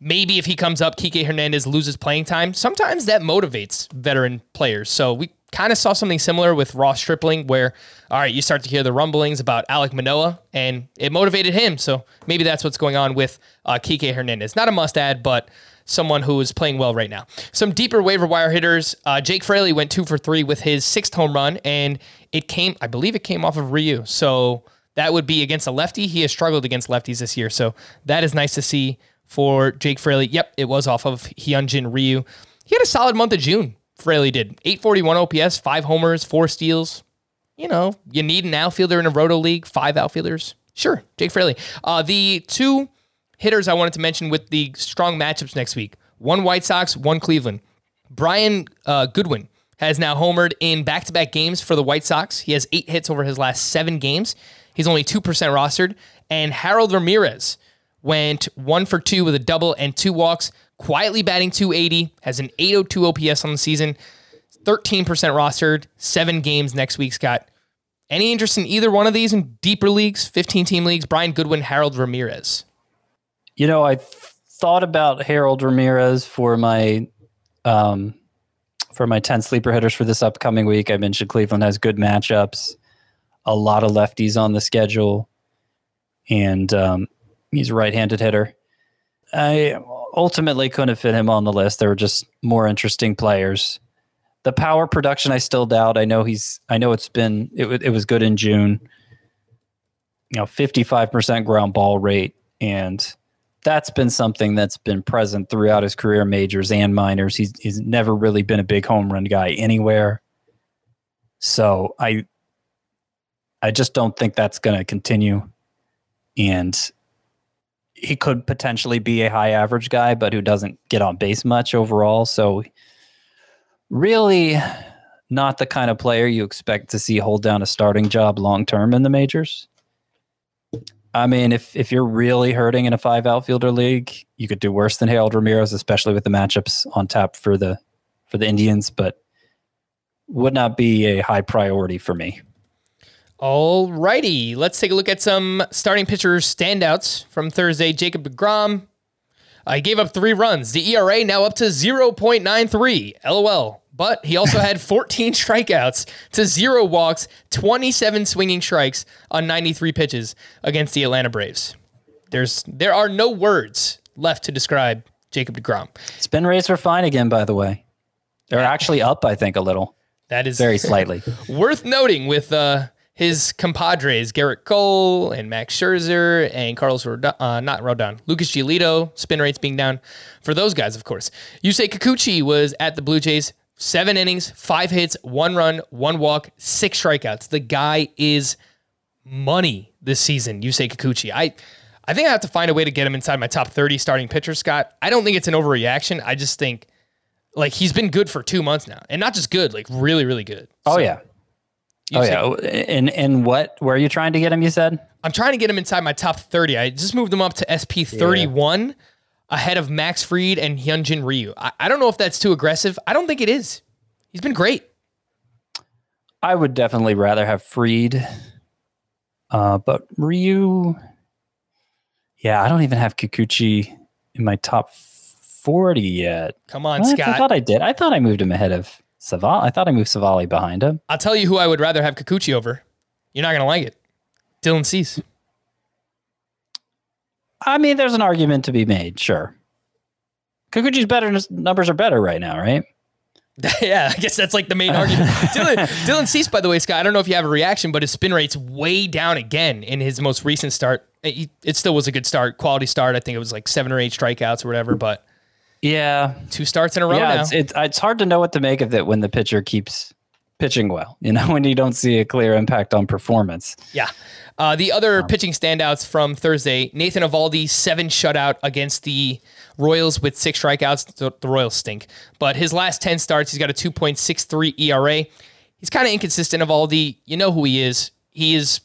maybe if he comes up, Kike Hernandez loses playing time. Sometimes that motivates veteran players. So we kind of saw something similar with Ross Stripling, where, all right, you start to hear the rumblings about Alek Manoah, and it motivated him. So maybe that's what's going on with uh, Kike Hernandez. Not a must add, but someone who is playing well right now. Some deeper waiver wire hitters. Uh, Jake Fraley went two for three with his sixth home run, and it came, I believe it came off of Ryu. So that would be against a lefty. He has struggled against lefties this year. So that is nice to see for Jake Fraley. Yep, it was off of Hyun Jin Ryu. He had a solid month of June. Fraley did 841 OPS, five homers, four steals. You know, you need an outfielder in a roto league, five outfielders. Sure, Jake Fraley. Uh, the two hitters I wanted to mention with the strong matchups next week one White Sox, one Cleveland. Brian uh, Goodwin has now homered in back to back games for the White Sox. He has eight hits over his last seven games. He's only 2% rostered. And Harold Ramirez went one for two with a double and two walks, quietly batting 280, has an 802 OPS on the season, 13% rostered, seven games next week, Scott. Any interest in either one of these in deeper leagues, 15 team leagues? Brian Goodwin, Harold Ramirez. You know, I thought about Harold Ramirez for my um, for my 10 sleeper hitters for this upcoming week. I mentioned Cleveland has good matchups, a lot of lefties on the schedule, and um, he's a right-handed hitter. I ultimately couldn't fit him on the list. There were just more interesting players. The power production, I still doubt. I know he's. I know it's been. It, it was good in June. You know, fifty-five percent ground ball rate, and that's been something that's been present throughout his career, majors and minors. He's he's never really been a big home run guy anywhere. So I I just don't think that's going to continue. And he could potentially be a high average guy, but who doesn't get on base much overall. So really not the kind of player you expect to see hold down a starting job long term in the majors. I mean, if if you're really hurting in a five outfielder league, you could do worse than Harold Ramirez, especially with the matchups on tap for the for the Indians, but would not be a high priority for me. All righty, let's take a look at some starting pitcher standouts from Thursday. Jacob DeGrom, I gave up three runs. The ERA now up to 0.93. LOL. But he also had 14 strikeouts to zero walks, 27 swinging strikes on 93 pitches against the Atlanta Braves. There's there are no words left to describe Jacob DeGrom. Spin rates are fine again, by the way. They're actually up, I think, a little, That is very slightly. worth noting with uh, his compadres Gerrit Cole and Max Scherzer and Carlos Rodon, uh, not Rodon, Lucas Giolito, spin rates being down for those guys, of course. Yusei Kikuchi was at the Blue Jays, seven innings, five hits, one run, one walk, six strikeouts. The guy is money this season. Yusei Kikuchi. I. I think I have to find a way to get him inside my top 30 starting pitcher, Scott. I don't think it's an overreaction. I just think like he's been good for two months now. And not just good, like really, really good. Oh So, yeah. Oh Yusei- yeah. Oh, And and what where are you trying to get him, you said? I'm trying to get him inside my top 30. I just moved him up to SP 31 ahead of Max Fried and Hyun Jin Ryu. I, I don't know if that's too aggressive. I don't think it is. He's been great. I would definitely rather have Fried Uh, but Ryu, yeah, I don't even have Kikuchi in my top 40 yet. Come on, What? I thought I did. I thought I moved him ahead of Savali. I thought I moved Savali behind him. I'll tell you who I would rather have Kikuchi over. You're not gonna like it. Dylan Cease. I mean, there's an argument to be made, sure. Kikuchi's better, numbers are better right now, right? yeah, I guess that's like the main argument. Dylan, Dylan Cease, by the way, Scott, I don't know if you have a reaction, but his spin rate's way down again in his most recent start. It, it still was a good start, quality start. I think it was like seven or eight strikeouts or whatever, but Yeah. two starts in a row yeah, now. it's, it's it's hard to know what to make of it when the pitcher keeps pitching well. You know, when you don't see a clear impact on performance. Yeah. Uh, the other pitching standouts from Thursday Nathan Eovaldi, seven shutout against the Royals with six strikeouts. The, the Royals stink. But his last 10 starts, he's got a 2.63 ERA. He's kind of inconsistent, Eovaldi. You know who he is. He is,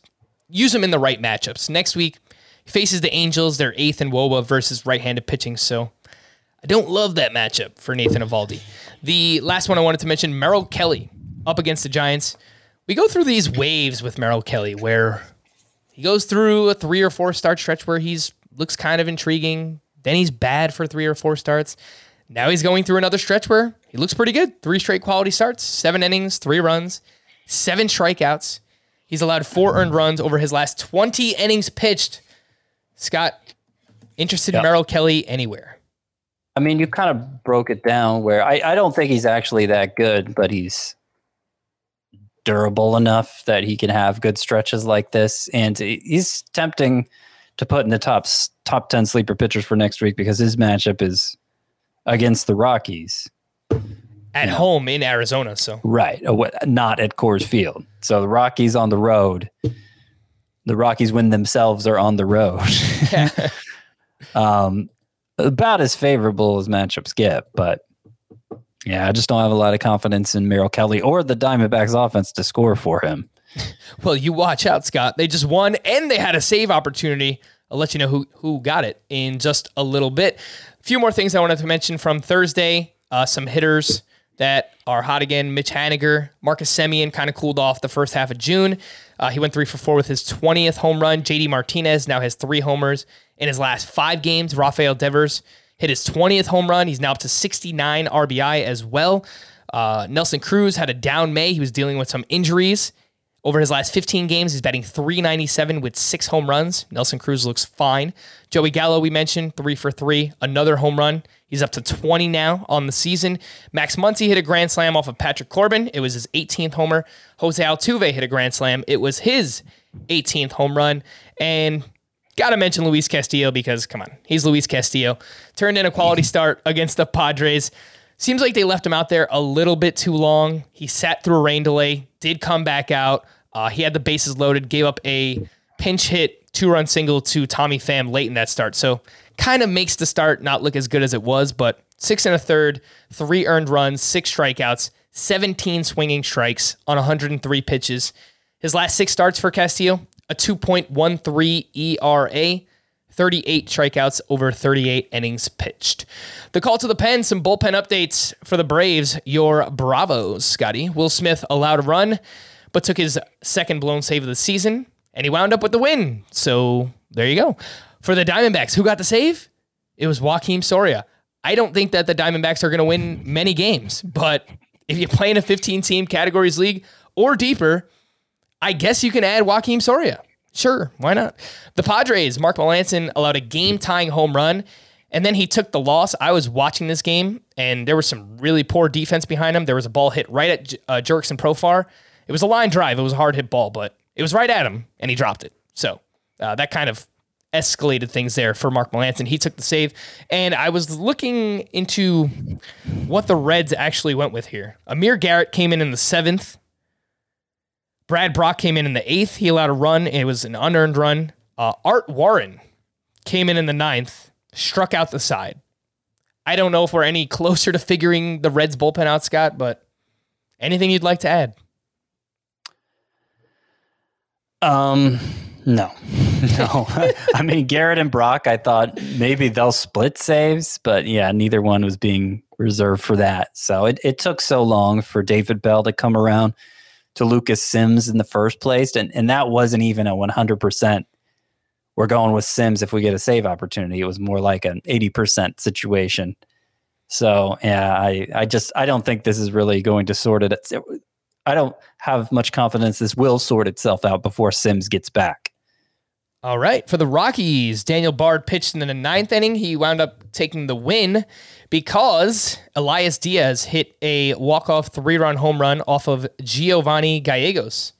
use him in the right matchups. Next week, he faces the Angels. They're eighth in WOBA versus right handed pitching. So I don't love that matchup for Nathan Eovaldi. The last one I wanted to mention Merrill Kelly up against the Giants. We go through these waves with Merrill Kelly where he goes through a three or four start stretch where he's looks kind of intriguing. Then he's bad for three or four starts. Now he's going through another stretch where he looks pretty good. Three straight quality starts, seven innings, three runs, seven strikeouts. He's allowed four earned runs over his last 20 innings pitched. Scott, interested in Merrill Kelly anywhere? I mean, you kind of broke it down where I, I don't think he's actually that good, but he's durable enough that he can have good stretches like this. And he's tempting to put in the top top 10 sleeper pitchers for next week because his matchup is against the Rockies. At home in Arizona. So Right. Not at Coors Field. So the Rockies on the road. The Rockies when themselves are on the road. um, about as favorable as matchups get, but yeah, I just don't have a lot of confidence in Merrill Kelly or the Diamondbacks offense to score for him. Well, you watch out, Scott. They just won and they had a save opportunity. I'll let you know who who got it in just a little bit. A few more things I wanted to mention from Thursday. Uh, some hitters that are hot again. Mitch Haniger, Marcus Semien kind of cooled off the first half of June. Uh, he went three for four with his 20th home run. JD Martinez now has three homers in his last five games. Rafael Devers hit his 20th home run. He's now up to 69 RBI as well. Uh, Nelson Cruz had a down May. He was dealing with some injuries. Over his last 15 games, he's batting 397 with six home runs. Nelson Cruz looks fine. Joey Gallo, we mentioned, three for three, another home run. He's up to 20 now on the season. Max Muncy hit a grand slam off of Patrick Corbin. It was his 18th homer. Jose Altuve hit a grand slam. It was his 18th home run. And Got to mention Luis Castillo because, come on, he's Luis Castillo. Turned in a quality start against the Padres. Seems like they left him out there a little bit too long. He sat through a rain delay, did come back out. Uh, he had the bases loaded, gave up a pinch hit two run single to Tommy Pham late in that start. So kind of makes the start not look as good as it was, but six and a third, three earned runs, six strikeouts, 17 swinging strikes on 103 pitches. His last six starts for Castillo, a 2.13 ERA, 38 strikeouts over 38 innings pitched. The call to the pen, some bullpen updates for the Braves. Your bravos, Scotty. Will Smith allowed a run, but took his second blown save of the season, and he wound up with the win. So there you go. For the Diamondbacks, who got the save? It was Joakim Soria. I don't think that the Diamondbacks are going to win many games, but if you play in a 15 team categories league or deeper, I guess you can add Joakim Soria. Sure, why not? The Padres, Mark Melancon allowed a game tying home run, and then he took the loss. I was watching this game, and there was some really poor defense behind him. There was a ball hit right at uh, Jurickson Profar. It was a line drive. It was a hard hit ball, but it was right at him, and he dropped it. So uh, that kind of escalated things there for Mark Melancon. He took the save, and I was looking into what the Reds actually went with here. Amir Garrett came in in the seventh. Brad Brach came in in the eighth. He allowed a run. It was an unearned run. Uh, Art Warren came in in the ninth, struck out the side. I don't know if we're any closer to figuring the Reds bullpen out, Scott, but anything you'd like to add? Um, no, no. I mean, Garrett and Brach, I thought maybe they'll split saves, but yeah, neither one was being reserved for that. So it, it took so long for David Bell to come around to Lucas Sims in the first place, and and that wasn't even a 100. percent We're going with Sims if we get a save opportunity. It was more like an 80 percent situation. So yeah, I I just I don't think this is really going to sort it. I don't have much confidence this will sort itself out before Sims gets back. All right. For the Rockies, Daniel Bard pitched in the ninth inning. He wound up taking the win because Elias Diaz hit a walk-off three-run home run off of Giovanni Gallegos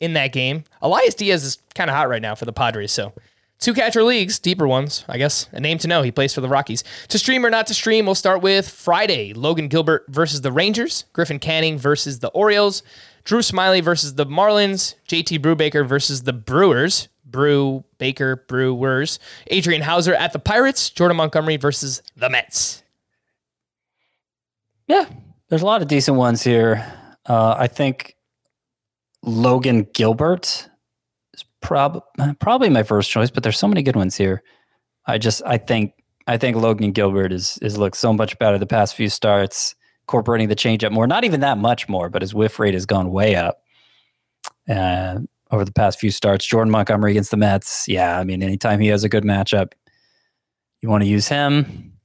in that game. Elias Diaz is kind of hot right now for the Padres, so two catcher leagues, deeper ones, I guess. A name to know. He plays for the Rockies. To stream or not to stream, we'll start with Friday. Logan Gilbert versus the Rangers, Griffin Canning versus the Orioles, Drew Smyly versus the Marlins, JT Brubaker versus the Brewers. Brew Baker Brewers, Adrian Houser at the Pirates, Jordan Montgomery versus the Mets. Yeah, there's a lot of decent ones here. Uh, I think Logan Gilbert is prob- probably my first choice, but there's so many good ones here. I just I think I think Logan Gilbert is is looked so much better the past few starts, incorporating the changeup more. Not even that much more, but his whiff rate has gone way up. Uh, over the past few starts, Jordan Montgomery against the Mets. Yeah, I mean, anytime he has a good matchup, you want to use him.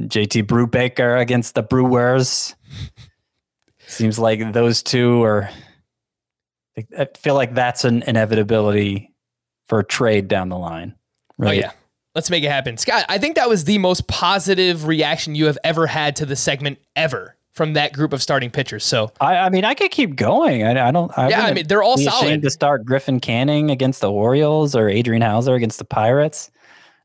JT Brubaker against the Brewers. Seems like those two are. I feel like that's an inevitability for a trade down the line. Oh yeah. Let's make it happen. Scott, I think that was the most positive reaction you have ever had to the segment ever from that group of starting pitchers. So I, I mean, I could keep going. I, I don't. I Yeah, I mean, they're all solid. to start Griffin Canning against the Orioles or Adrian Houser against the Pirates.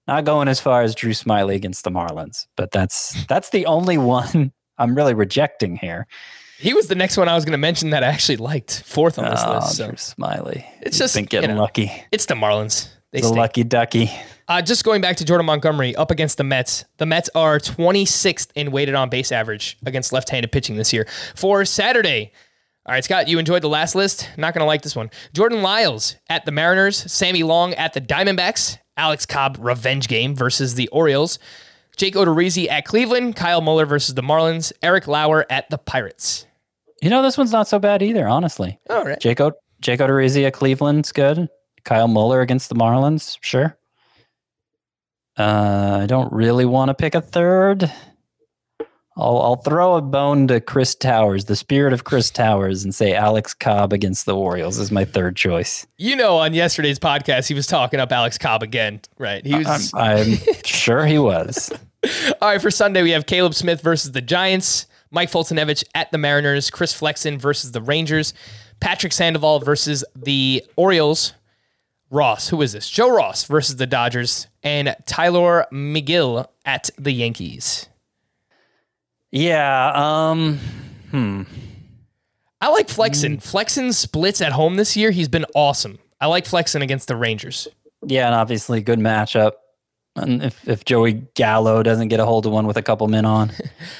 Not going as far as Drew Smyly against the Marlins, but that's that's the only one I'm really rejecting here. he was the next one I was going to mention that I actually liked fourth on this Oh, list. So Drew Smyly. It's He's just, been you getting know, lucky. it's the Marlins. They The stink. lucky ducky. Uh, just going back to Jordan Montgomery up against the Mets. The Mets are 26th in weighted on base average against left-handed pitching this year. For Saturday, all right, Scott, you enjoyed the last list. Not going to like this one. Jordan Lyles at the Mariners, Sammy Long at the Diamondbacks, Alex Cobb revenge game versus the Orioles, Jake Odorizzi at Cleveland, Kyle Muller versus the Marlins, Eric Lauer at the Pirates. You know, this one's not so bad either, honestly. All right. Jake, o- Jake Odorizzi at Cleveland's good. Kyle Muller against the Marlins, sure. Uh, I don't really want to pick a third. I'll, I'll throw a bone to Chris Towers, the spirit of Chris Towers, and say Alex Cobb against the Orioles is my third choice. You know, on yesterday's podcast, he was talking up Alex Cobb again, right? He was. I'm, I'm sure he was. All right, for Sunday, we have Caleb Smith versus the Giants, Mike Foltynewicz at the Mariners, Chris Flexen versus the Rangers, Patrick Sandoval versus the Orioles, Ross, who is this? Joe Ross versus the Dodgers, and Tylor Megill at the Yankees. Yeah. Um. Hmm. I like Flexen. Flexen splits at home this year. He's been awesome. I like Flexen against the Rangers. Yeah, and obviously good matchup. And if, if Joey Gallo doesn't get a hold of one with a couple men on,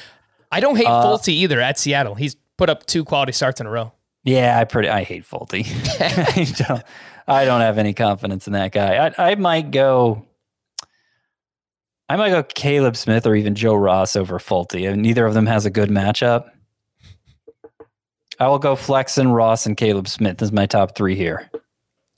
I don't hate Uh, Folty either at Seattle. He's put up two quality starts in a row. Yeah, I pretty I hate Folty. I don't I don't have any confidence in that guy. I I might go I might go Caleb Smith or even Joe Ross over Folty. And neither of them has a good matchup. I will go Flexen, Ross, and Caleb Smith as my top three here.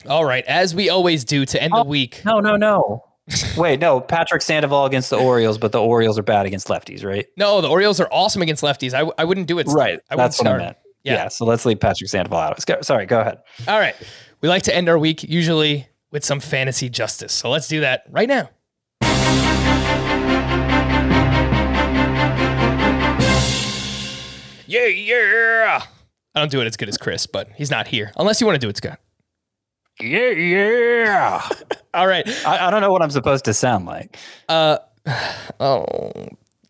All right, as we always do to end the oh, week. No, no, no. Wait, no. Patrick Sandoval against the Orioles, but the Orioles are bad against lefties, right? No, the Orioles are awesome against lefties. I, I wouldn't do it. Right. I That's what I meant. Yeah. Yeah. So let's leave Patrick Sandoval out. Go- Sorry, go ahead. All right. We like to end our week usually with some fantasy justice. So let's do that right now. Yeah, yeah. I don't do it as good as Chris, but he's not here. Unless you want to do it, Scott. Yeah, yeah. All right. I, I don't know what I'm supposed to sound like. Uh oh.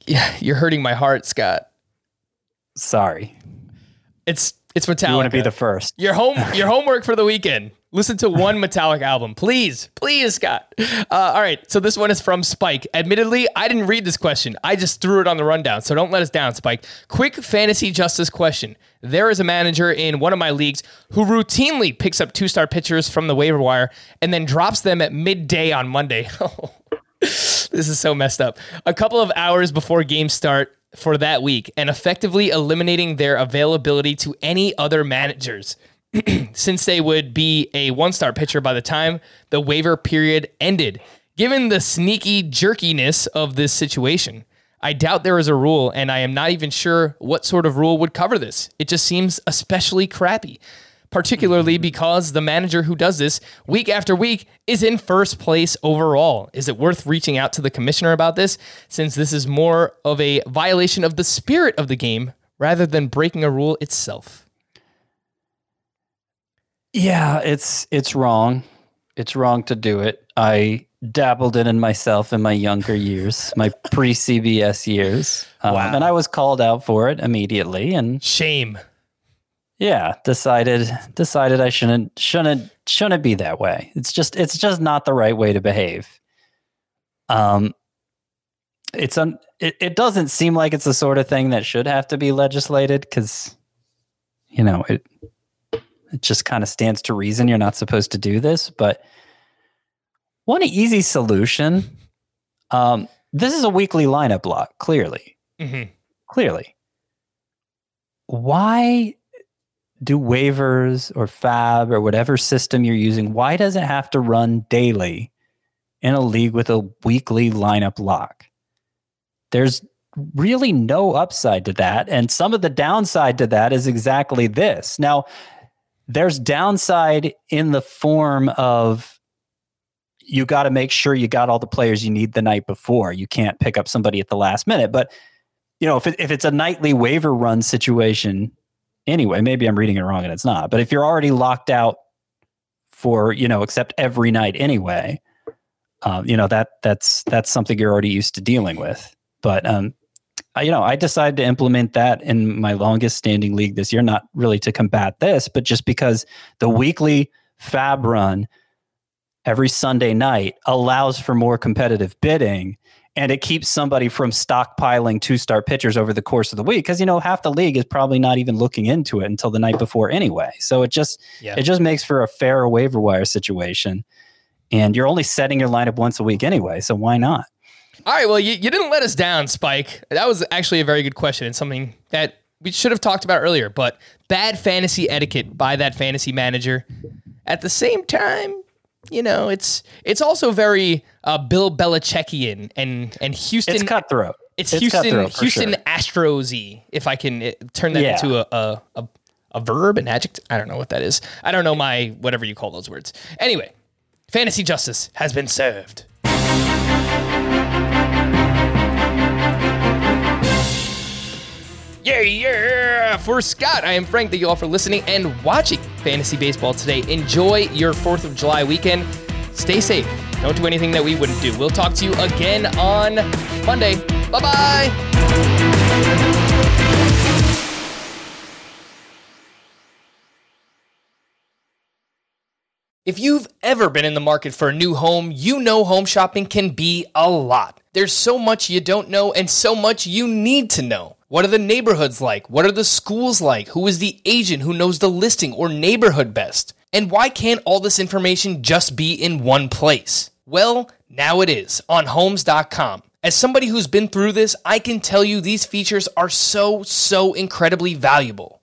Yeah, you're hurting my heart, Scott. Sorry. It's it's Metallica. You want to be the first. Your home your homework for the weekend. Listen to one Metallic album, please, please, Scott. Uh, all right, so this one is from Spike. Admittedly, I didn't read this question. I just threw it on the rundown, so don't let us down, Spike. Quick fantasy justice question: There is a manager in one of my leagues who routinely picks up two-star pitchers from the waiver wire and then drops them at midday on Monday. this is so messed up. A couple of hours before games start for that week and effectively eliminating their availability to any other managers. since they would be a one star pitcher by the time the waiver period ended. Given the sneaky jerkiness of this situation, I doubt there is a rule, and I am not even sure what sort of rule would cover this. It just seems especially crappy, particularly because the manager who does this week after week is in first place overall. Is it worth reaching out to the commissioner about this, since this is more of a violation of the spirit of the game rather than breaking a rule itself? Yeah, it's it's wrong. It's wrong to do it. I dabbled in it myself in my younger years, my pre CBS years, um, Wow. and I was called out for it immediately. And Shame. Yeah, decided decided I shouldn't shouldn't shouldn't be that way. It's just it's just not the right way to behave. Um, it's un, it, it doesn't seem like it's the sort of thing that should have to be legislated because you know it it just kind of stands to reason you're not supposed to do this but one easy solution um, this is a weekly lineup block clearly Mhm. clearly why do waivers or FAAB or whatever system you're using why does it have to run daily in a league with a weekly lineup lock? There's really no upside to that and some of the downside to that is exactly this. Now there's downside in the form of you got to make sure you got all the players you need the night before. You can't pick up somebody at the last minute but you know if, it, if it's a nightly waiver run situation anyway maybe i'm reading it wrong and it's not but if you're already locked out for you know except every night anyway um, you know that that's that's something you're already used to dealing with. But um I, you know i decided to implement that in my longest standing league this year not really to combat this but just because the weekly FAAB run every sunday night allows for more competitive bidding and it keeps somebody from stockpiling two-start pitchers over the course of the week because you know half the league is probably not even looking into it until the night before anyway so it just Yeah. it just makes for a fair waiver wire situation and you're only setting your lineup once a week anyway so why not All right, well, you, you didn't let us down, Spike. That was actually a very good question and something that we should have talked about earlier. But bad fantasy etiquette by that fantasy manager. At the same time, you know, it's it's also very uh, Bill Belichickian and and Houston. it's cutthroat It's, Houston cutthroat Houston sure. Astros-y, if I can uh, turn that Yeah. into a, a a a verb, an adjective. I don't know what that is. I don't know my whatever you call those words. Anyway, fantasy justice has been served. Yeah, yeah. For Scott, I am Frank. Thank you all for listening and watching Fantasy Baseball today. Enjoy your 4th of July weekend. Stay safe. Don't do anything that we wouldn't do. We'll talk to you again on Monday. Bye bye. If you've ever been in the market for a new home, you know home shopping can be a lot. There's so much you don't know and so much you need to know. What are the neighborhoods like? What are the schools like? Who is the agent who knows the listing or neighborhood best? And why can't all this information just be in one place? Well, now it is on homes.com. As somebody who's been through this, I can tell you these features are so, so incredibly valuable.